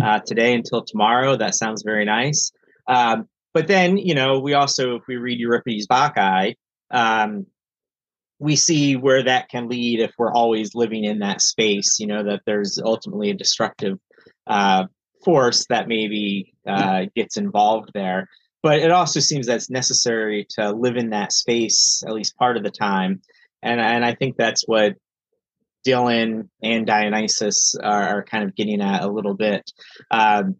uh, today until tomorrow. That sounds very nice. Um, but then, you know, we also, if we read Euripides Bacchae, um, we see where that can lead if we're always living in that space, you know, that there's ultimately a destructive uh, force that maybe uh, gets involved there but it also seems that it's necessary to live in that space at least part of the time. And and i think that's what dylan and dionysus are, are kind of getting at a little bit. Um,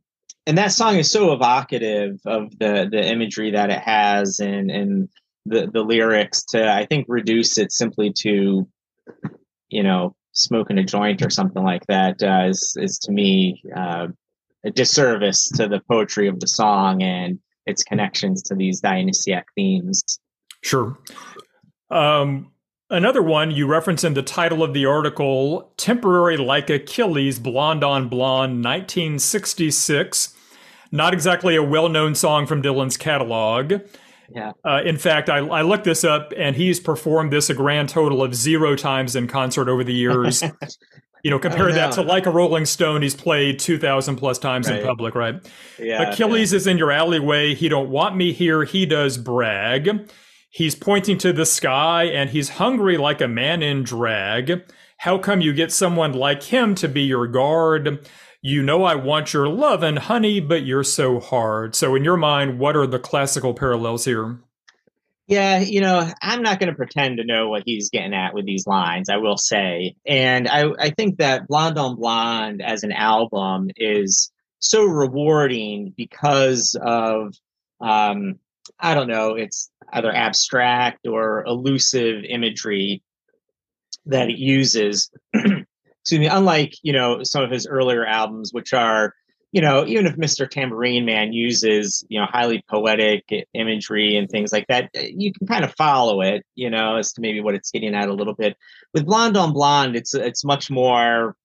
and that song is so evocative of the the imagery that it has and and the the lyrics to i think reduce it simply to you know smoking a joint or something like that uh, is is to me uh, a disservice to the poetry of the song and its connections to these Dionysiac themes. Sure. Um, another one you reference in the title of the article Temporary Like Achilles, Blonde on Blonde, 1966. Not exactly a well known song from Dylan's catalog. Yeah. Uh, in fact, I, I looked this up, and he's performed this a grand total of zero times in concert over the years. You know, compare that to like a Rolling Stone, he's played 2,000 plus times right. in public, right? Yeah, Achilles yeah. is in your alleyway. He don't want me here. He does brag. He's pointing to the sky and he's hungry like a man in drag. How come you get someone like him to be your guard? You know I want your love and honey, but you're so hard. So in your mind, what are the classical parallels here? Yeah, you know, I'm not going to pretend to know what he's getting at with these lines, I will say. And I, I think that Blonde on Blonde as an album is so rewarding because of, um, I don't know, it's either abstract or elusive imagery that it uses. Excuse me, unlike, you know, some of his earlier albums, which are you know, even if Mr. Tambourine Man uses, you know, highly poetic imagery and things like that, eh, you can kind of follow it, you know, as to maybe what it's getting at a little bit. With Blonde on Blonde, it's it's much more,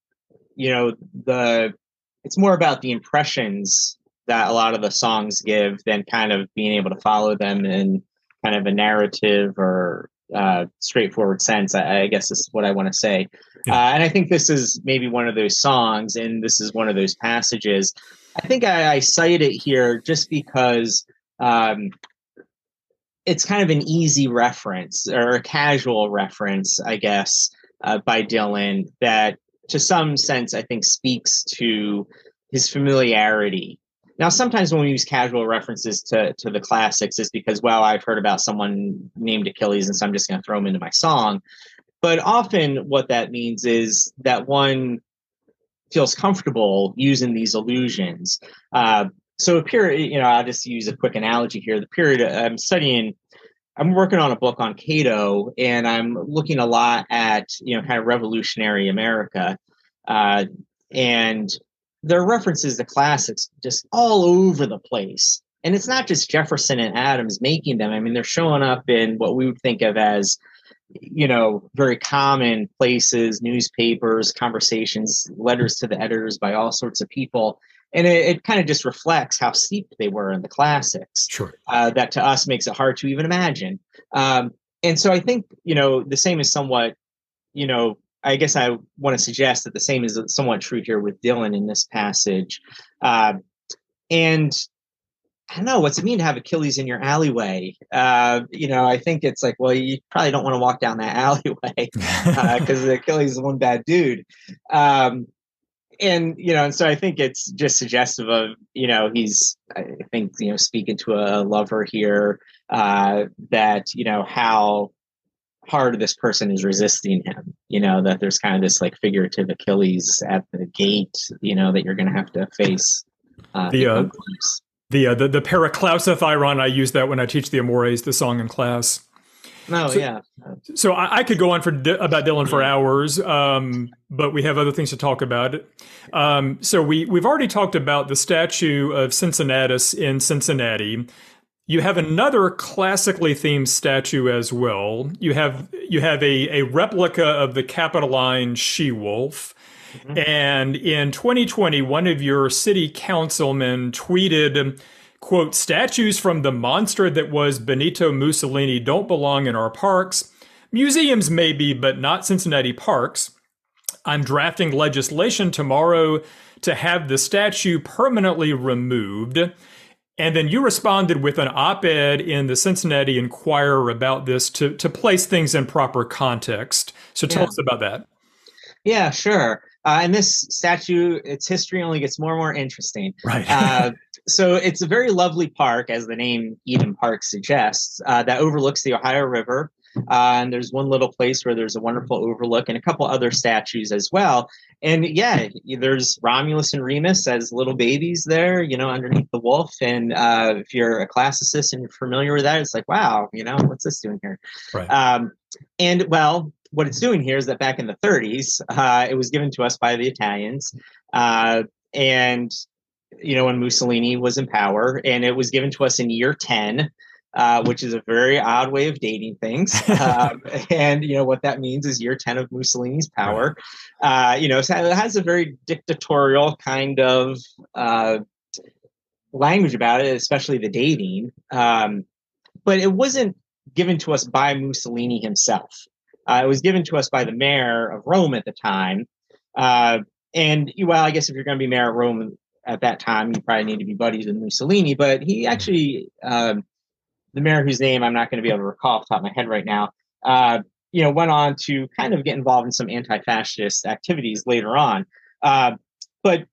you know, the it's more about the impressions that a lot of the songs give than kind of being able to follow them in kind of a narrative or uh, straightforward sense. I, I, guess is what I want to say. Yeah. Uh, and I think this is maybe one of those songs, and this is one of those passages. I think I, I cite it here just because um, it's kind of an easy reference or a casual reference, I guess, uh, by Dylan that to some sense I think speaks to his familiarity now, sometimes when we use casual references to, to the classics, is because, well, I've heard about someone named Achilles, and so I'm just going to throw him into my song. But often, what that means is that one feels comfortable using these allusions. Uh, so, a period, you know, I'll just use a quick analogy here. The period I'm studying, I'm working on a book on Cato, and I'm looking a lot at, you know, kind of revolutionary America. Uh, and there are references to classics just all over the place. And it's not just Jefferson and Adams making them. I mean, they're showing up in what we would think of as, you know, very common places, newspapers, conversations, letters to the editors by all sorts of people. And it, it kind of just reflects how steeped they were in the classics. Sure. Uh, that to us makes it hard to even imagine. Um, and so I think, you know, the same is somewhat, you know, I guess I want to suggest that the same is somewhat true here with Dylan in this passage. Uh, and I don't know what's it mean to have Achilles in your alleyway. Uh, you know, I think it's like, well, you probably don't want to walk down that alleyway because uh, Achilles is one bad dude. Um, and you know, and so I think it's just suggestive of you know he's I think you know speaking to a lover here uh, that you know how hard this person is resisting him. You know that there's kind of this like figurative Achilles at the gate. You know that you're going to have to face. Uh, the uh, the, uh, the the Paraklausa I use that when I teach the Amores, the song in class. No, oh, so, yeah. So I, I, could go on for about Dylan for hours, um, but we have other things to talk about. Um, so we we've already talked about the statue of Cincinnatus in Cincinnati. You have another classically themed statue as well. You have you have a, a replica of the Capitoline she wolf. Mm-hmm. And in 2020, one of your city councilmen tweeted quote, statues from the monster that was Benito Mussolini don't belong in our parks. Museums maybe, but not Cincinnati parks. I'm drafting legislation tomorrow to have the statue permanently removed. And then you responded with an op ed in the Cincinnati Enquirer about this to, to place things in proper context. So tell yeah. us about that. Yeah, sure. Uh, and this statue, its history only gets more and more interesting. Right. uh, so it's a very lovely park, as the name Eden Park suggests, uh, that overlooks the Ohio River. Uh, and there's one little place where there's a wonderful overlook and a couple other statues as well. And yeah, there's Romulus and Remus as little babies there, you know, underneath the wolf. And uh, if you're a classicist and you're familiar with that, it's like, wow, you know, what's this doing here? Right. Um, and well, what it's doing here is that back in the 30s, uh, it was given to us by the Italians. Uh, and you know, when Mussolini was in power, and it was given to us in year 10. Uh, which is a very odd way of dating things. Um, and, you know, what that means is year 10 of Mussolini's power. Uh, you know, it has a very dictatorial kind of uh, language about it, especially the dating. Um, but it wasn't given to us by Mussolini himself. Uh, it was given to us by the mayor of Rome at the time. Uh, and, well, I guess if you're going to be mayor of Rome, at that time. You probably need to be buddies with Mussolini, but he actually, um, the mayor whose name I'm not going to be able to recall off the top of my head right now, uh, you know, went on to kind of get involved in some anti-fascist activities later on. Uh, but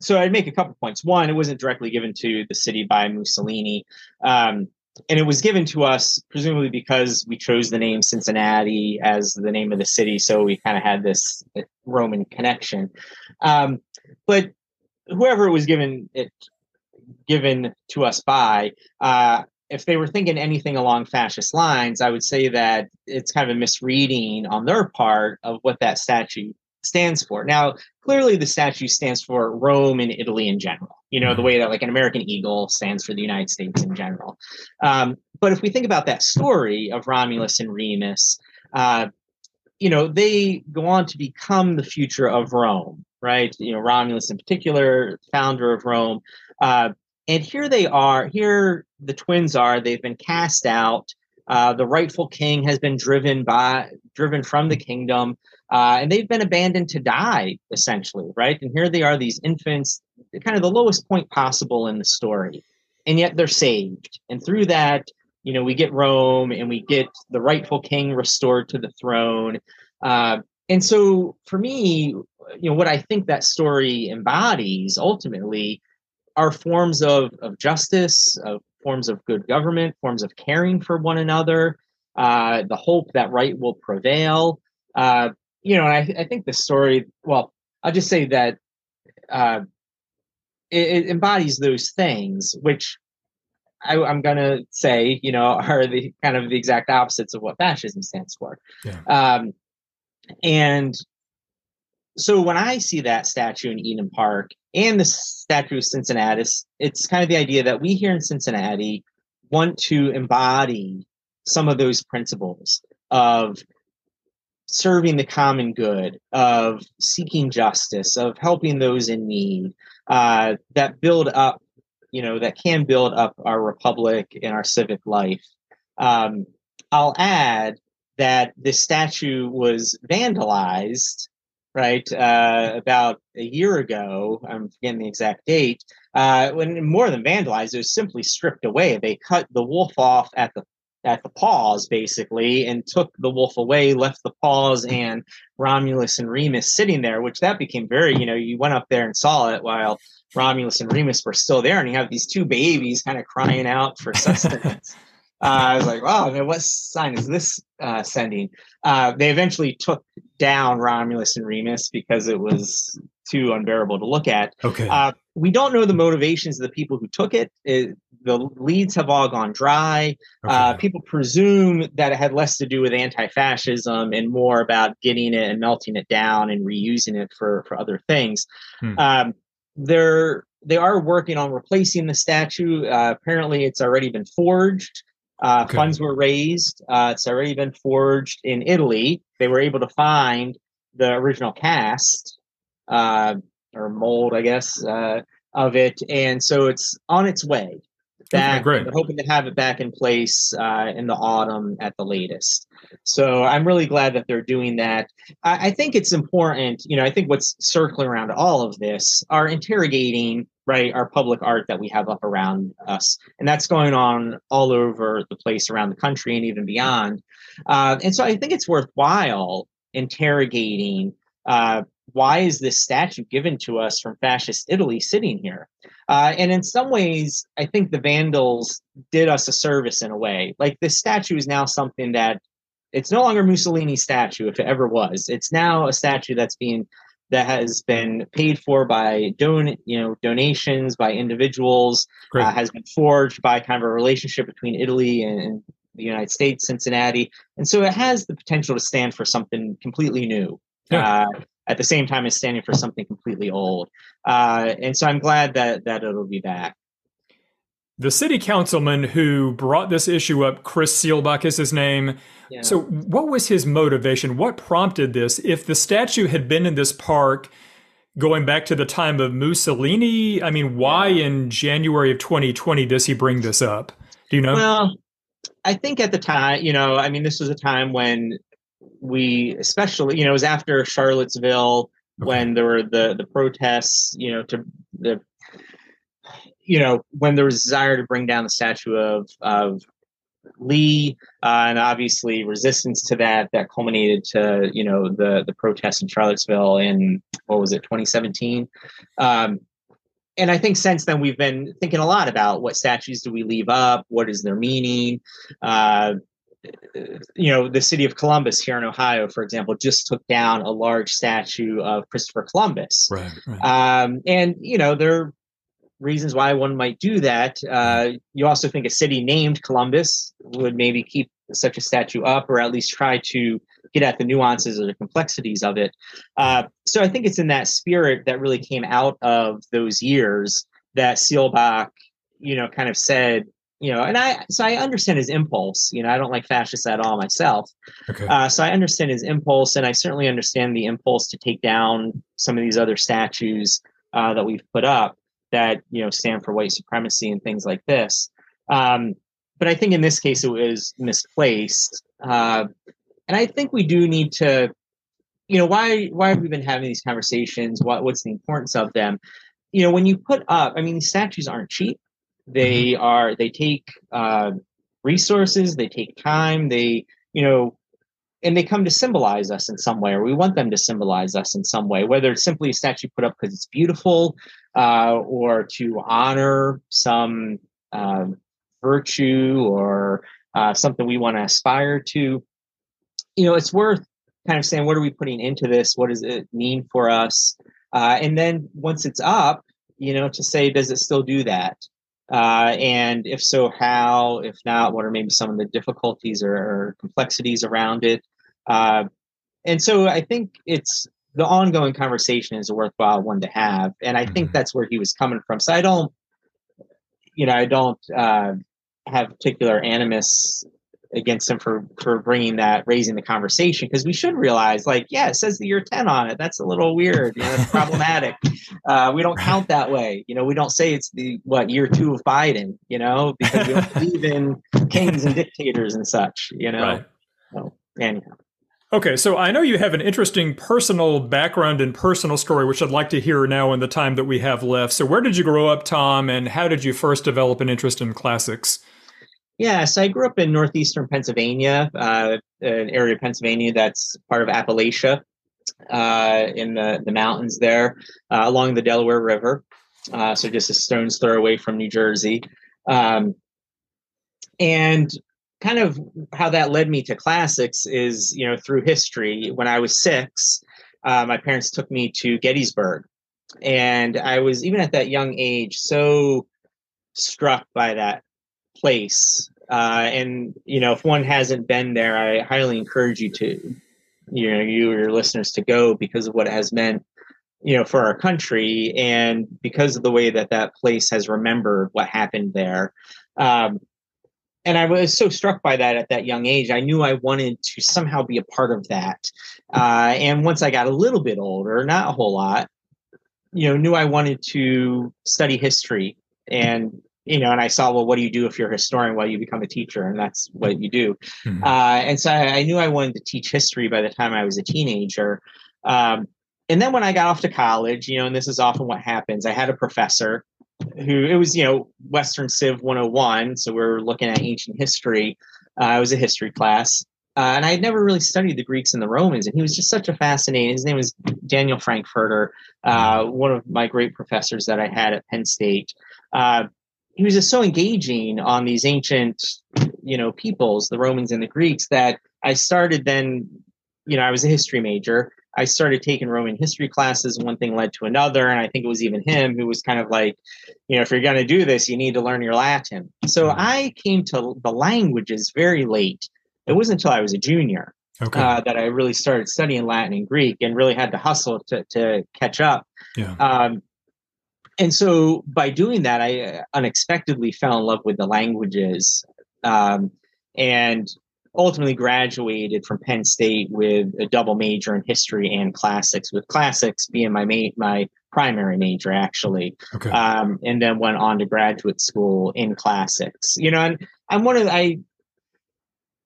so I'd make a couple points. One, it wasn't directly given to the city by Mussolini. Um, and it was given to us presumably because we chose the name Cincinnati as the name of the city, so we kind of had this Roman connection. Um, but whoever it was given it given to us by, uh, if they were thinking anything along fascist lines, I would say that it's kind of a misreading on their part of what that statue stands for. Now, clearly, the statue stands for Rome and Italy in general. You know, the way that like an American eagle stands for the United States in general. Um, but if we think about that story of Romulus and Remus, uh, you know, they go on to become the future of Rome right? You know, Romulus in particular, founder of Rome. Uh, and here they are. Here the twins are. They've been cast out. Uh, the rightful king has been driven by driven from the kingdom, uh, and they've been abandoned to die essentially, right? And here they are, these infants, kind of the lowest point possible in the story, and yet they're saved. And through that, you know, we get Rome and we get the rightful king restored to the throne. Uh, and so for me, you know, what I think that story embodies ultimately are forms of, of justice, of forms of good government, forms of caring for one another, uh, the hope that right will prevail. Uh, you know, I, I think the story, well, I'll just say that uh, it, it embodies those things, which I, am going to say, you know, are the kind of the exact opposites of what fascism stands for. Yeah. Um, and so when I see that statue in Eden Park and the statue of Cincinnatus, it's kind of the idea that we here in Cincinnati want to embody some of those principles of serving the common good, of seeking justice, of helping those in need, uh, that build up, you know, that can build up our republic and our civic life. Um, I'll add that this statue was vandalized, right, uh, about a year ago. I'm forgetting the exact date. Uh, when more than vandalized, it was simply stripped away. They cut the wolf off at the at the paws basically and took the wolf away left the paws and romulus and remus sitting there which that became very you know you went up there and saw it while romulus and remus were still there and you have these two babies kind of crying out for sustenance I was like, "Wow, what sign is this uh, sending?" Uh, they eventually took down Romulus and Remus because it was too unbearable to look at. Okay. Uh, we don't know the motivations of the people who took it. it the leads have all gone dry. Uh, okay. people presume that it had less to do with anti-fascism and more about getting it and melting it down and reusing it for for other things. Hmm. Um, they're they are working on replacing the statue. Uh, apparently, it's already been forged. Uh, okay. Funds were raised. Uh, it's already been forged in Italy. They were able to find the original cast uh, or mold, I guess, uh, of it, and so it's on its way back. Okay. We're hoping to have it back in place uh, in the autumn at the latest. So I'm really glad that they're doing that. I, I think it's important. You know, I think what's circling around all of this are interrogating right our public art that we have up around us. And that's going on all over the place around the country and even beyond. Uh, and so i think it's worthwhile interrogating uh, why is this statue given to us from fascist italy sitting here? Uh, and in some ways i think the vandals did us a service in a way. Like this statue is now something that it's no longer mussolini's statue if it ever was. It's now a statue that's being that has been paid for by don you know donations by individuals uh, has been forged by kind of a relationship between italy and, and, the united states cincinnati. And so it has the potential to stand for something completely new yeah. uh, at the same time as standing for something completely old. Uh, and so i'm glad that that it'll be back the city councilman who brought this issue up chris seelbach is his name so, what was his motivation? What prompted this? If the statue had been in this park going back to the time of Mussolini, I mean, why yeah. in January of 2020 does he bring this up? Do you know? Well, I think at the time, you know, I mean, this was a time when we, especially, you know, it was after Charlottesville when there were the the protests, you know, to the you know when there was desire to bring down the statue of of Lee, uh, and obviously resistance to that that culminated to you know the the protests in Charlottesville in what was it 2017. Um, and I think since then we've been thinking a lot about what statues do we leave up, what is their meaning. Uh, you know, the city of Columbus here in Ohio, for example, just took down a large statue of Christopher Columbus. Right. right. Um, and you know, they're reasons why one might do that. Uh, you also think a city named Columbus would maybe keep such a statue up, or at least try to get at the nuances or the complexities of it. Uh, so I think it's in that spirit that really came out of those years that Seelbach, you know, kind of said, you know, and I so I understand his impulse. You know, I don't like fascists at all myself. Okay. Uh, so I understand his impulse, and I certainly understand the impulse to take down some of these other statues uh, that we've put up that you know stand for white supremacy and things like this. Um, but I think in this case it was misplaced, uh, and I think we do need to, you know, why why have we been having these conversations? What what's the importance of them? You know, when you put up, I mean, these statues aren't cheap. They mm-hmm. are they take uh, resources, they take time, they you know and they come to symbolize us in some way, or we want them to symbolize us in some way, whether it's simply a statue put up because it's beautiful, uh, or to honor some uh, virtue or uh, something we want to aspire to. You know, it's worth kind of saying, what are we putting into this? What does it mean for us? Uh, and then once it's up, you know, to say, does it still do that? Uh, and if so, how? If not, what are maybe some of the difficulties or, or complexities around it? Uh, and so I think it's the ongoing conversation is a worthwhile one to have, and I think mm-hmm. that's where he was coming from. So I don't, you know, I don't uh, have particular animus against him for for bringing that raising the conversation because we should realize like yeah it says the year 10 on it that's a little weird you know problematic uh, we don't count that way you know we don't say it's the what year two of biden you know because we don't believe in kings and dictators and such you know right. so, anyhow Okay, so I know you have an interesting personal background and personal story, which I'd like to hear now in the time that we have left. So, where did you grow up, Tom, and how did you first develop an interest in classics? Yeah, so I grew up in northeastern Pennsylvania, uh, an area of Pennsylvania that's part of Appalachia, uh, in the, the mountains there uh, along the Delaware River. Uh, so just a stone's throw away from New Jersey. Um, and kind of how that led me to classics is, you know, through history. When I was six, uh, my parents took me to Gettysburg. And I was, even at that young age, so struck by that place. Uh, and, you know, if one hasn't been there, I highly encourage you to, you know, you or your listeners to go because of what it has meant, you know, for our country and because of the way that that place has remembered what happened there. Um, and I was so struck by that at that young age. I knew I wanted to somehow be a part of that. Uh, and once I got a little bit older, not a whole lot, you know, knew I wanted to study history. And you know, and I saw, well, what do you do if you're a historian? Well, you become a teacher, and that's what you do. Mm-hmm. Uh, and so I, I, knew I wanted to teach history by the time I was a teenager. Um, and then when I got off to college, you know, and this is often what happens, I had a professor who it was, you know, Western Civ 101. So we're looking at ancient history. Uh, it was a history class. Uh, and I had never really studied the Greeks and the Romans, and he was just such a fascinating. His name was Daniel Frankfurter, uh, one of my great professors that I had at Penn State. Uh, he was just so engaging on these ancient, you know, peoples, the Romans and the Greeks, that I started then. You know, I was a history major, I started taking Roman history classes, and one thing led to another. And I think it was even him who was kind of like, you know, if you're going to do this, you need to learn your Latin. So mm-hmm. I came to the languages very late. It wasn't until I was a junior okay. uh, that I really started studying Latin and Greek and really had to hustle to, to catch up. Yeah. Um, and so by doing that, I uh, unexpectedly fell in love with the languages. Um, and ultimately graduated from Penn State with a double major in history and classics, with classics being my main, my primary major actually. Okay. Um, and then went on to graduate school in classics. You know, and I'm one of I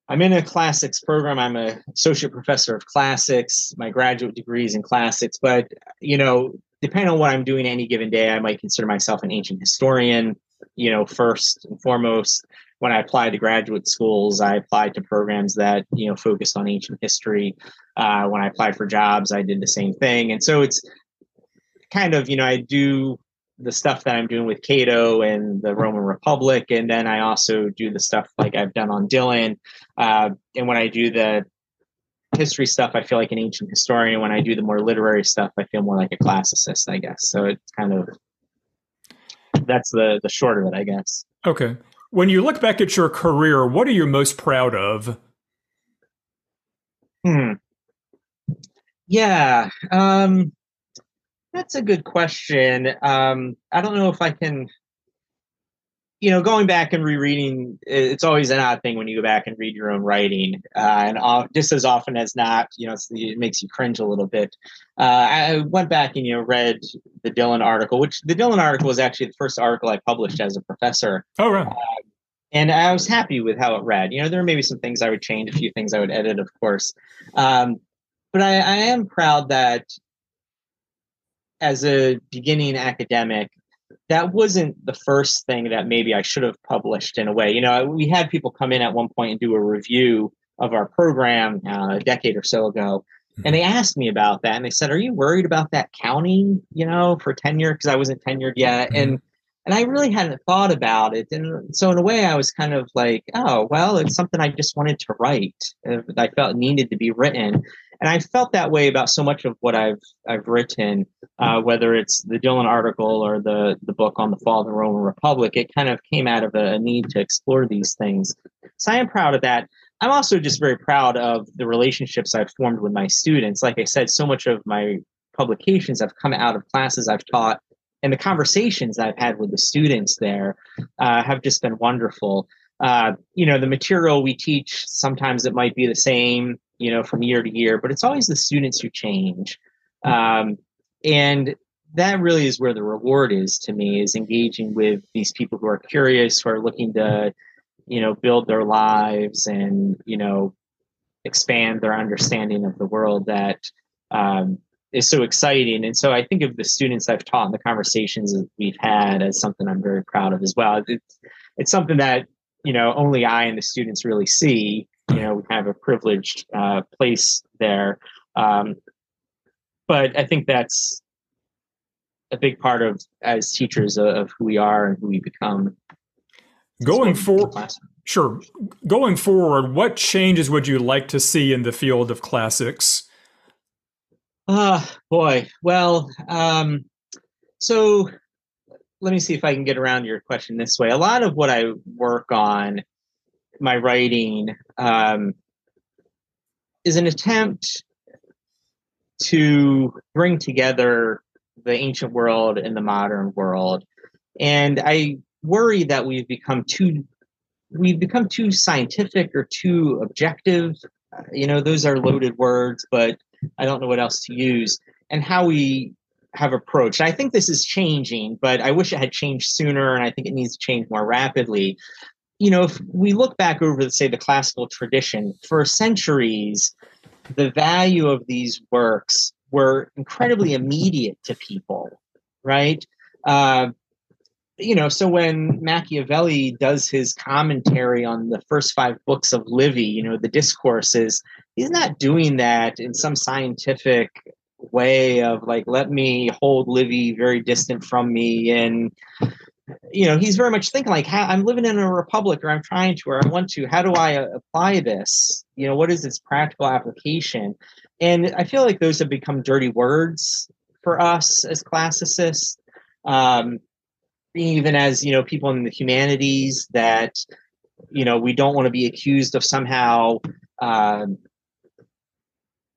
I'm in a classics program. I'm a associate professor of classics. My graduate degree is in classics, but you know, depending on what I'm doing any given day, I might consider myself an ancient historian. You know, first and foremost, when I applied to graduate schools, I applied to programs that you know focused on ancient history. Uh, when I applied for jobs, I did the same thing, and so it's kind of you know I do the stuff that I'm doing with Cato and the Roman Republic, and then I also do the stuff like I've done on Dylan. Uh, and when I do the history stuff, I feel like an ancient historian. When I do the more literary stuff, I feel more like a classicist, I guess. So it's kind of that's the the short of it, I guess. Okay. When you look back at your career, what are you most proud of? Hmm. Yeah, um, that's a good question. Um, I don't know if I can. You know, going back and rereading, it's always an odd thing when you go back and read your own writing, uh, and just as often as not, you know, it makes you cringe a little bit. Uh, I went back and you know read the Dylan article, which the Dylan article was actually the first article I published as a professor. Oh, right. Uh, and I was happy with how it read. You know, there may be some things I would change, a few things I would edit, of course. Um, but I, I am proud that as a beginning academic, that wasn't the first thing that maybe I should have published in a way. You know, we had people come in at one point and do a review of our program uh, a decade or so ago. And mm-hmm. they asked me about that, and they said, "Are you worried about that counting? You know, for tenure because I wasn't tenured yet." Mm-hmm. And and I really hadn't thought about it. And so in a way, I was kind of like, oh, well, it's something I just wanted to write. That I felt needed to be written. And I felt that way about so much of what I've I've written, uh, whether it's the Dylan article or the the book on the fall of the Roman Republic. It kind of came out of a, a need to explore these things. So I am proud of that. I'm also just very proud of the relationships I've formed with my students. Like I said, so much of my publications have come out of classes I've taught and the conversations I've had with the students there uh, have just been wonderful. Uh, you know, the material we teach sometimes it might be the same, you know, from year to year, but it's always the students who change, um, and that really is where the reward is to me is engaging with these people who are curious, who are looking to, you know, build their lives and you know expand their understanding of the world that um, is so exciting. And so I think of the students I've taught and the conversations that we've had as something I'm very proud of as well. It's, it's something that you know only I and the students really see. You know, we have a privileged uh, place there, um, but I think that's a big part of as teachers of, of who we are and who we become. Going forward, sure. Going forward, what changes would you like to see in the field of classics? Ah, uh, boy. Well, um, so let me see if I can get around your question this way. A lot of what I work on, my writing, um, is an attempt to bring together the ancient world and the modern world. And I worry that we've become too we've become too scientific or too objective. You know, those are loaded words, but I don't know what else to use. And how we have approached. I think this is changing, but I wish it had changed sooner, and I think it needs to change more rapidly. You know, if we look back over, say, the classical tradition, for centuries, the value of these works were incredibly immediate to people, right? Uh, you know, so when Machiavelli does his commentary on the first five books of Livy, you know, the discourses, he's not doing that in some scientific way of like, let me hold Livy very distant from me. And, you know, he's very much thinking like, I'm living in a republic or I'm trying to, or I want to, how do I apply this? You know, what is its practical application? And I feel like those have become dirty words for us as classicists. Um, even as you know people in the humanities that you know we don't want to be accused of somehow um,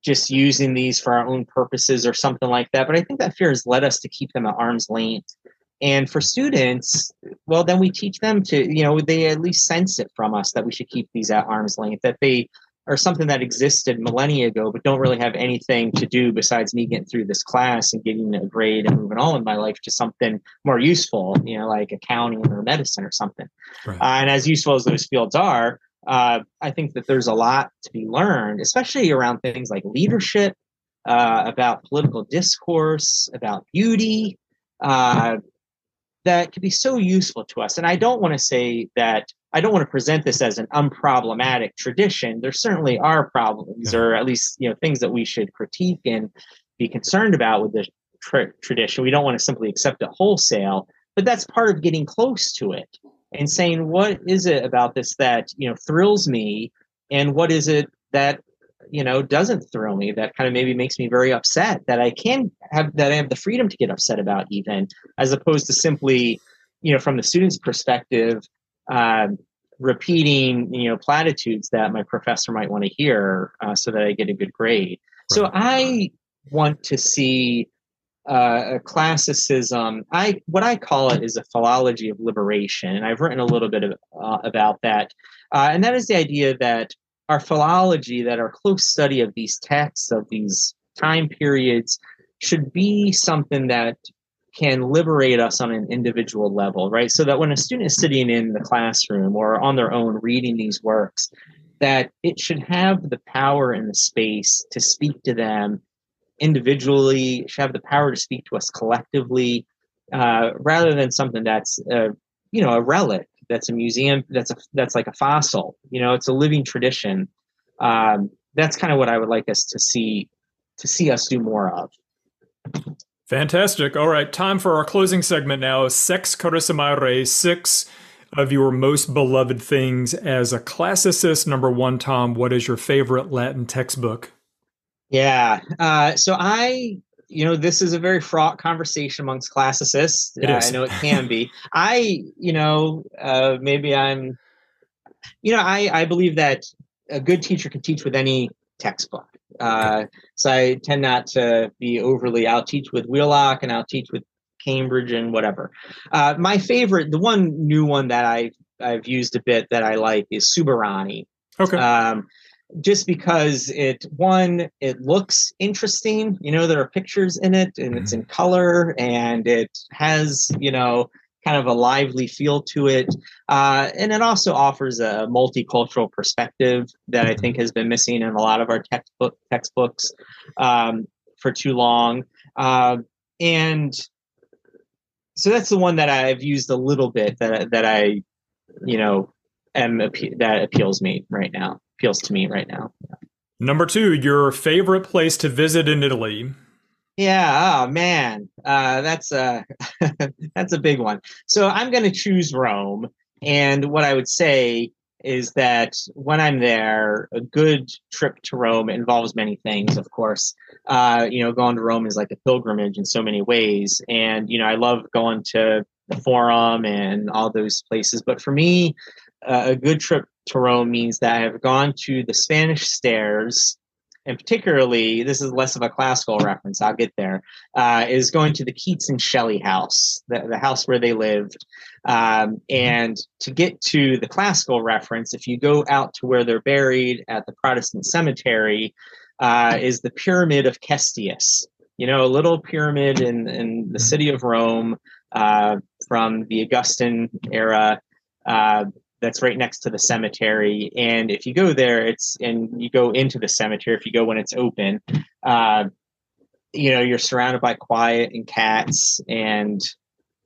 just using these for our own purposes or something like that but i think that fear has led us to keep them at arm's length and for students well then we teach them to you know they at least sense it from us that we should keep these at arm's length that they are something that existed millennia ago, but don't really have anything to do besides me getting through this class and getting a grade and moving on in my life to something more useful, you know, like accounting or medicine or something. Right. Uh, and as useful as those fields are, uh, I think that there's a lot to be learned, especially around things like leadership, uh, about political discourse, about beauty, uh, that could be so useful to us. And I don't want to say that I don't want to present this as an unproblematic tradition. There certainly are problems, or at least you know things that we should critique and be concerned about with the tra- tradition. We don't want to simply accept it wholesale, but that's part of getting close to it and saying what is it about this that you know thrills me, and what is it that you know doesn't thrill me that kind of maybe makes me very upset that I can have that I have the freedom to get upset about even as opposed to simply you know from the student's perspective um, repeating you know platitudes that my professor might want to hear uh, so that I get a good grade. Right. So I want to see uh, a classicism. I what I call it is a philology of liberation, and I've written a little bit of, uh, about that. Uh, and that is the idea that our philology, that our close study of these texts of these time periods, should be something that can liberate us on an individual level, right? So that when a student is sitting in the classroom or on their own reading these works, that it should have the power and the space to speak to them individually, should have the power to speak to us collectively, uh, rather than something that's a, you know a relic, that's a museum, that's a that's like a fossil. You know, it's a living tradition. Um, that's kind of what I would like us to see to see us do more of. Fantastic. All right, time for our closing segment now. Sex Carissima six of your most beloved things as a classicist. Number one, Tom, what is your favorite Latin textbook? Yeah. Uh, so I, you know, this is a very fraught conversation amongst classicists. Is. I know it can be. I, you know, uh, maybe I'm, you know, I, I believe that a good teacher can teach with any textbook. Uh, so I tend not to be overly. I'll teach with Wheelock and I'll teach with Cambridge and whatever. Uh, my favorite, the one new one that I've I've used a bit that I like is Suburani. Okay. Um, just because it one it looks interesting you know there are pictures in it and it's in mm-hmm. color and it has you know kind of a lively feel to it. Uh, and it also offers a multicultural perspective that I think has been missing in a lot of our textbook textbooks um, for too long. Uh, and so that's the one that I've used a little bit that that I, you know, am that appeals me right now. Appeals to me right now. Number two, your favorite place to visit in Italy. Yeah, oh man, uh, that's a that's a big one. So I'm going to choose Rome, and what I would say is that when I'm there, a good trip to Rome involves many things. Of course, uh, you know, going to Rome is like a pilgrimage in so many ways, and you know, I love going to the Forum and all those places. But for me, uh, a good trip to Rome means that I have gone to the Spanish Stairs and particularly this is less of a classical reference i'll get there. Uh, is going to the keats and shelley house the, the house where they lived um, and to get to the classical reference if you go out to where they're buried at the protestant cemetery uh, is the pyramid of cestius you know a little pyramid in, in the city of rome uh, from the augustan era uh, that's right next to the cemetery. And if you go there, it's and you go into the cemetery. If you go when it's open, uh, you know you're surrounded by quiet and cats and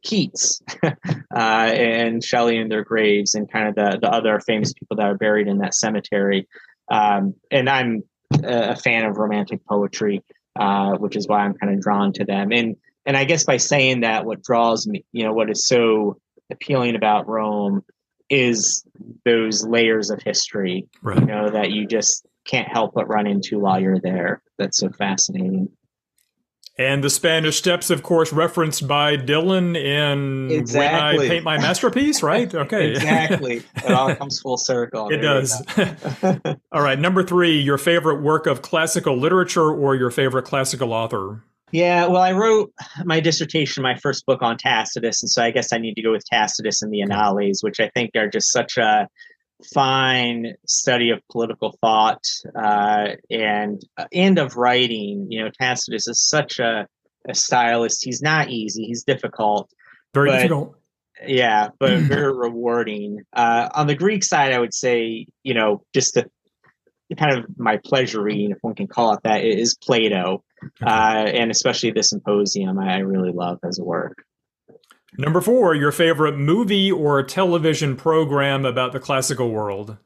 Keats uh, and Shelley and their graves and kind of the the other famous people that are buried in that cemetery. Um, and I'm a fan of romantic poetry, uh, which is why I'm kind of drawn to them. And and I guess by saying that, what draws me, you know, what is so appealing about Rome is those layers of history, right. you know, that you just can't help but run into while you're there. That's so fascinating. And the Spanish Steps, of course, referenced by Dylan in exactly. When I Paint My Masterpiece, right? Okay. exactly. It all comes full circle. It there does. all right. Number three, your favorite work of classical literature or your favorite classical author? Yeah, well, I wrote my dissertation, my first book on Tacitus, and so I guess I need to go with Tacitus and the Annales, which I think are just such a fine study of political thought uh, and and of writing. You know, Tacitus is such a, a stylist. He's not easy. He's difficult. Very but, difficult. Yeah, but very rewarding. Uh, on the Greek side, I would say, you know, just the kind of my pleasure reading, if one can call it that, is Plato uh, and especially the symposium I really love as a work. Number four, your favorite movie or television program about the classical world?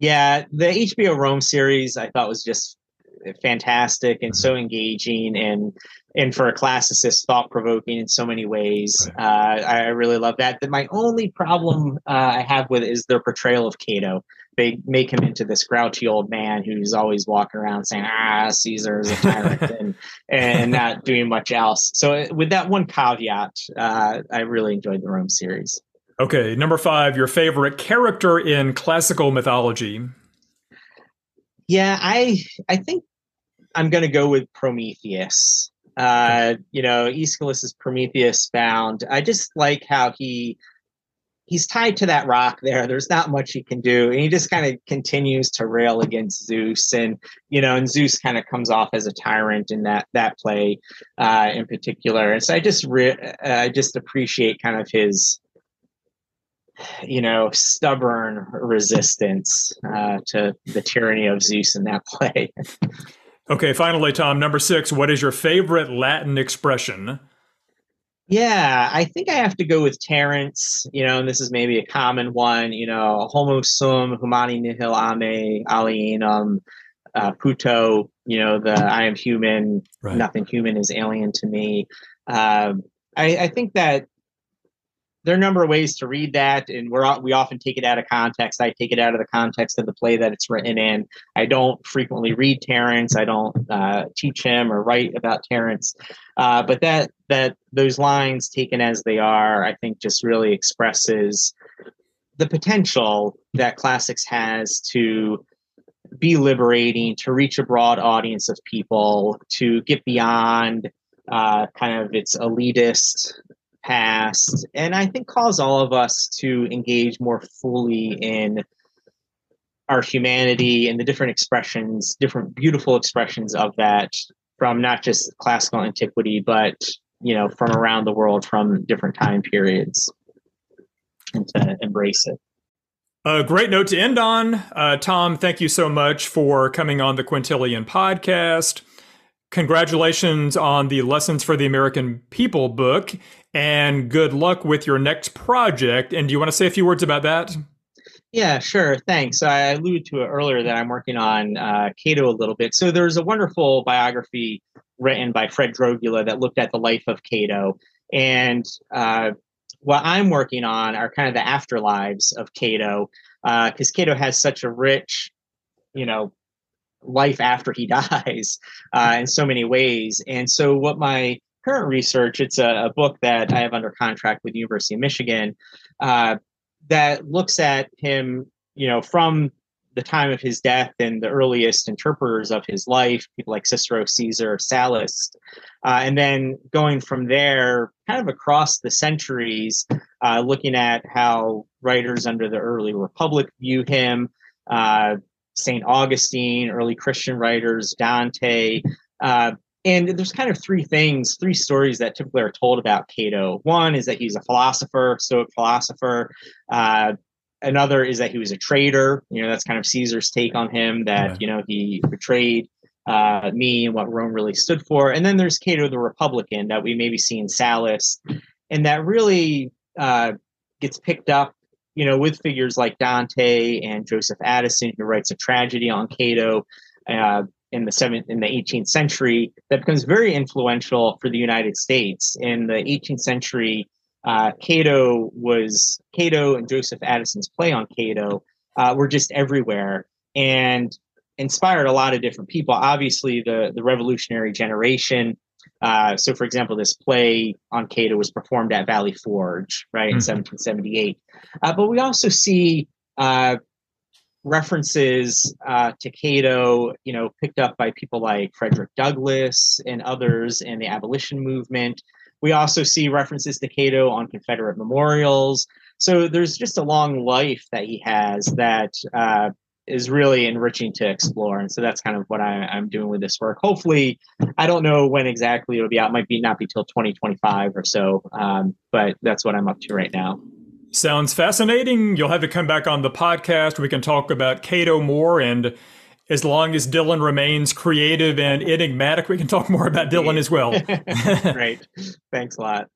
Yeah, the HBO Rome series I thought was just fantastic and so engaging and and for a classicist thought provoking in so many ways. Uh, I, really love that. But my only problem uh, i have with it is their portrayal of cato they make him into this grouchy old man who's always walking around saying, "Ah, Caesar is a tyrant," and and not doing much else. So, uh, with that one caveat, uh, I really enjoyed the Rome series. Okay, number five, your favorite character in classical mythology. Yeah, I I think I'm going to go with Prometheus. Uh, you know, Aeschylus is Prometheus bound. I just like how he he's tied to that rock there. There's not much he can do. And he just kind of continues to rail against Zeus. And, you know, and Zeus kind of comes off as a tyrant in that, that play uh, in particular. And so I just, re- uh, I just appreciate kind of his, you know, stubborn resistance uh, to the tyranny of Zeus in that play. okay. Finally, Tom, number six, what is your favorite Latin expression? Yeah, I think I have to go with Terence. You know, and this is maybe a common one. You know, homo sum humani nihil ame alienum uh, puto. You know, the I am human, right. nothing human is alien to me. Um, I, I think that there are a number of ways to read that, and we're we often take it out of context. I take it out of the context of the play that it's written in. I don't frequently read Terence. I don't uh, teach him or write about Terence. Uh, but that that those lines taken as they are, I think, just really expresses the potential that classics has to be liberating, to reach a broad audience of people, to get beyond uh, kind of its elitist past, and I think cause all of us to engage more fully in our humanity and the different expressions, different beautiful expressions of that from not just classical antiquity, but you know, from around the world from different time periods and to embrace it. A great note to end on. Uh, Tom, thank you so much for coming on the Quintilian podcast. Congratulations on the Lessons for the American People book and good luck with your next project. And do you want to say a few words about that? Yeah, sure. Thanks. I alluded to it earlier that I'm working on uh, Cato a little bit. So there's a wonderful biography written by Fred Drogula that looked at the life of Cato. And uh, what I'm working on are kind of the afterlives of Cato, because uh, Cato has such a rich, you know, life after he dies uh, in so many ways. And so what my current research, it's a, a book that I have under contract with the University of Michigan uh, that looks at him, you know, from the time of his death and the earliest interpreters of his life, people like Cicero, Caesar, Sallust, uh, and then going from there, kind of across the centuries, uh, looking at how writers under the early Republic view him, uh, St. Augustine, early Christian writers, Dante. Uh, and there's kind of three things, three stories that typically are told about Cato. One is that he's a philosopher, Stoic philosopher. Uh, another is that he was a traitor. You know, that's kind of Caesar's take on him that, you know, he betrayed uh, me and what Rome really stood for. And then there's Cato the Republican that we maybe see in Sallust. And that really uh, gets picked up, you know, with figures like Dante and Joseph Addison, who writes a tragedy on Cato. Uh, in the seventh in the 18th century that becomes very influential for the United States. In the 18th century, uh, Cato was Cato and Joseph Addison's play on Cato uh, were just everywhere and inspired a lot of different people. Obviously, the the revolutionary generation. Uh, so, for example, this play on Cato was performed at Valley Forge, right, in mm-hmm. 1778. Uh, but we also see uh, references uh, to Cato, you know, picked up by people like Frederick Douglass and others in the abolition movement. We also see references to Cato on Confederate memorials. So there's just a long life that he has that uh, is really enriching to explore. And so that's kind of what I, am doing with this work. Hopefully, I don't know when exactly it'll be out. It might be not be till 2025 or so, um, but that's what I'm up to right now. Sounds fascinating. You'll have to come back on the podcast. We can talk about Cato more. And as long as Dylan remains creative and enigmatic, we can talk more about Dylan as well. Great. Thanks a lot.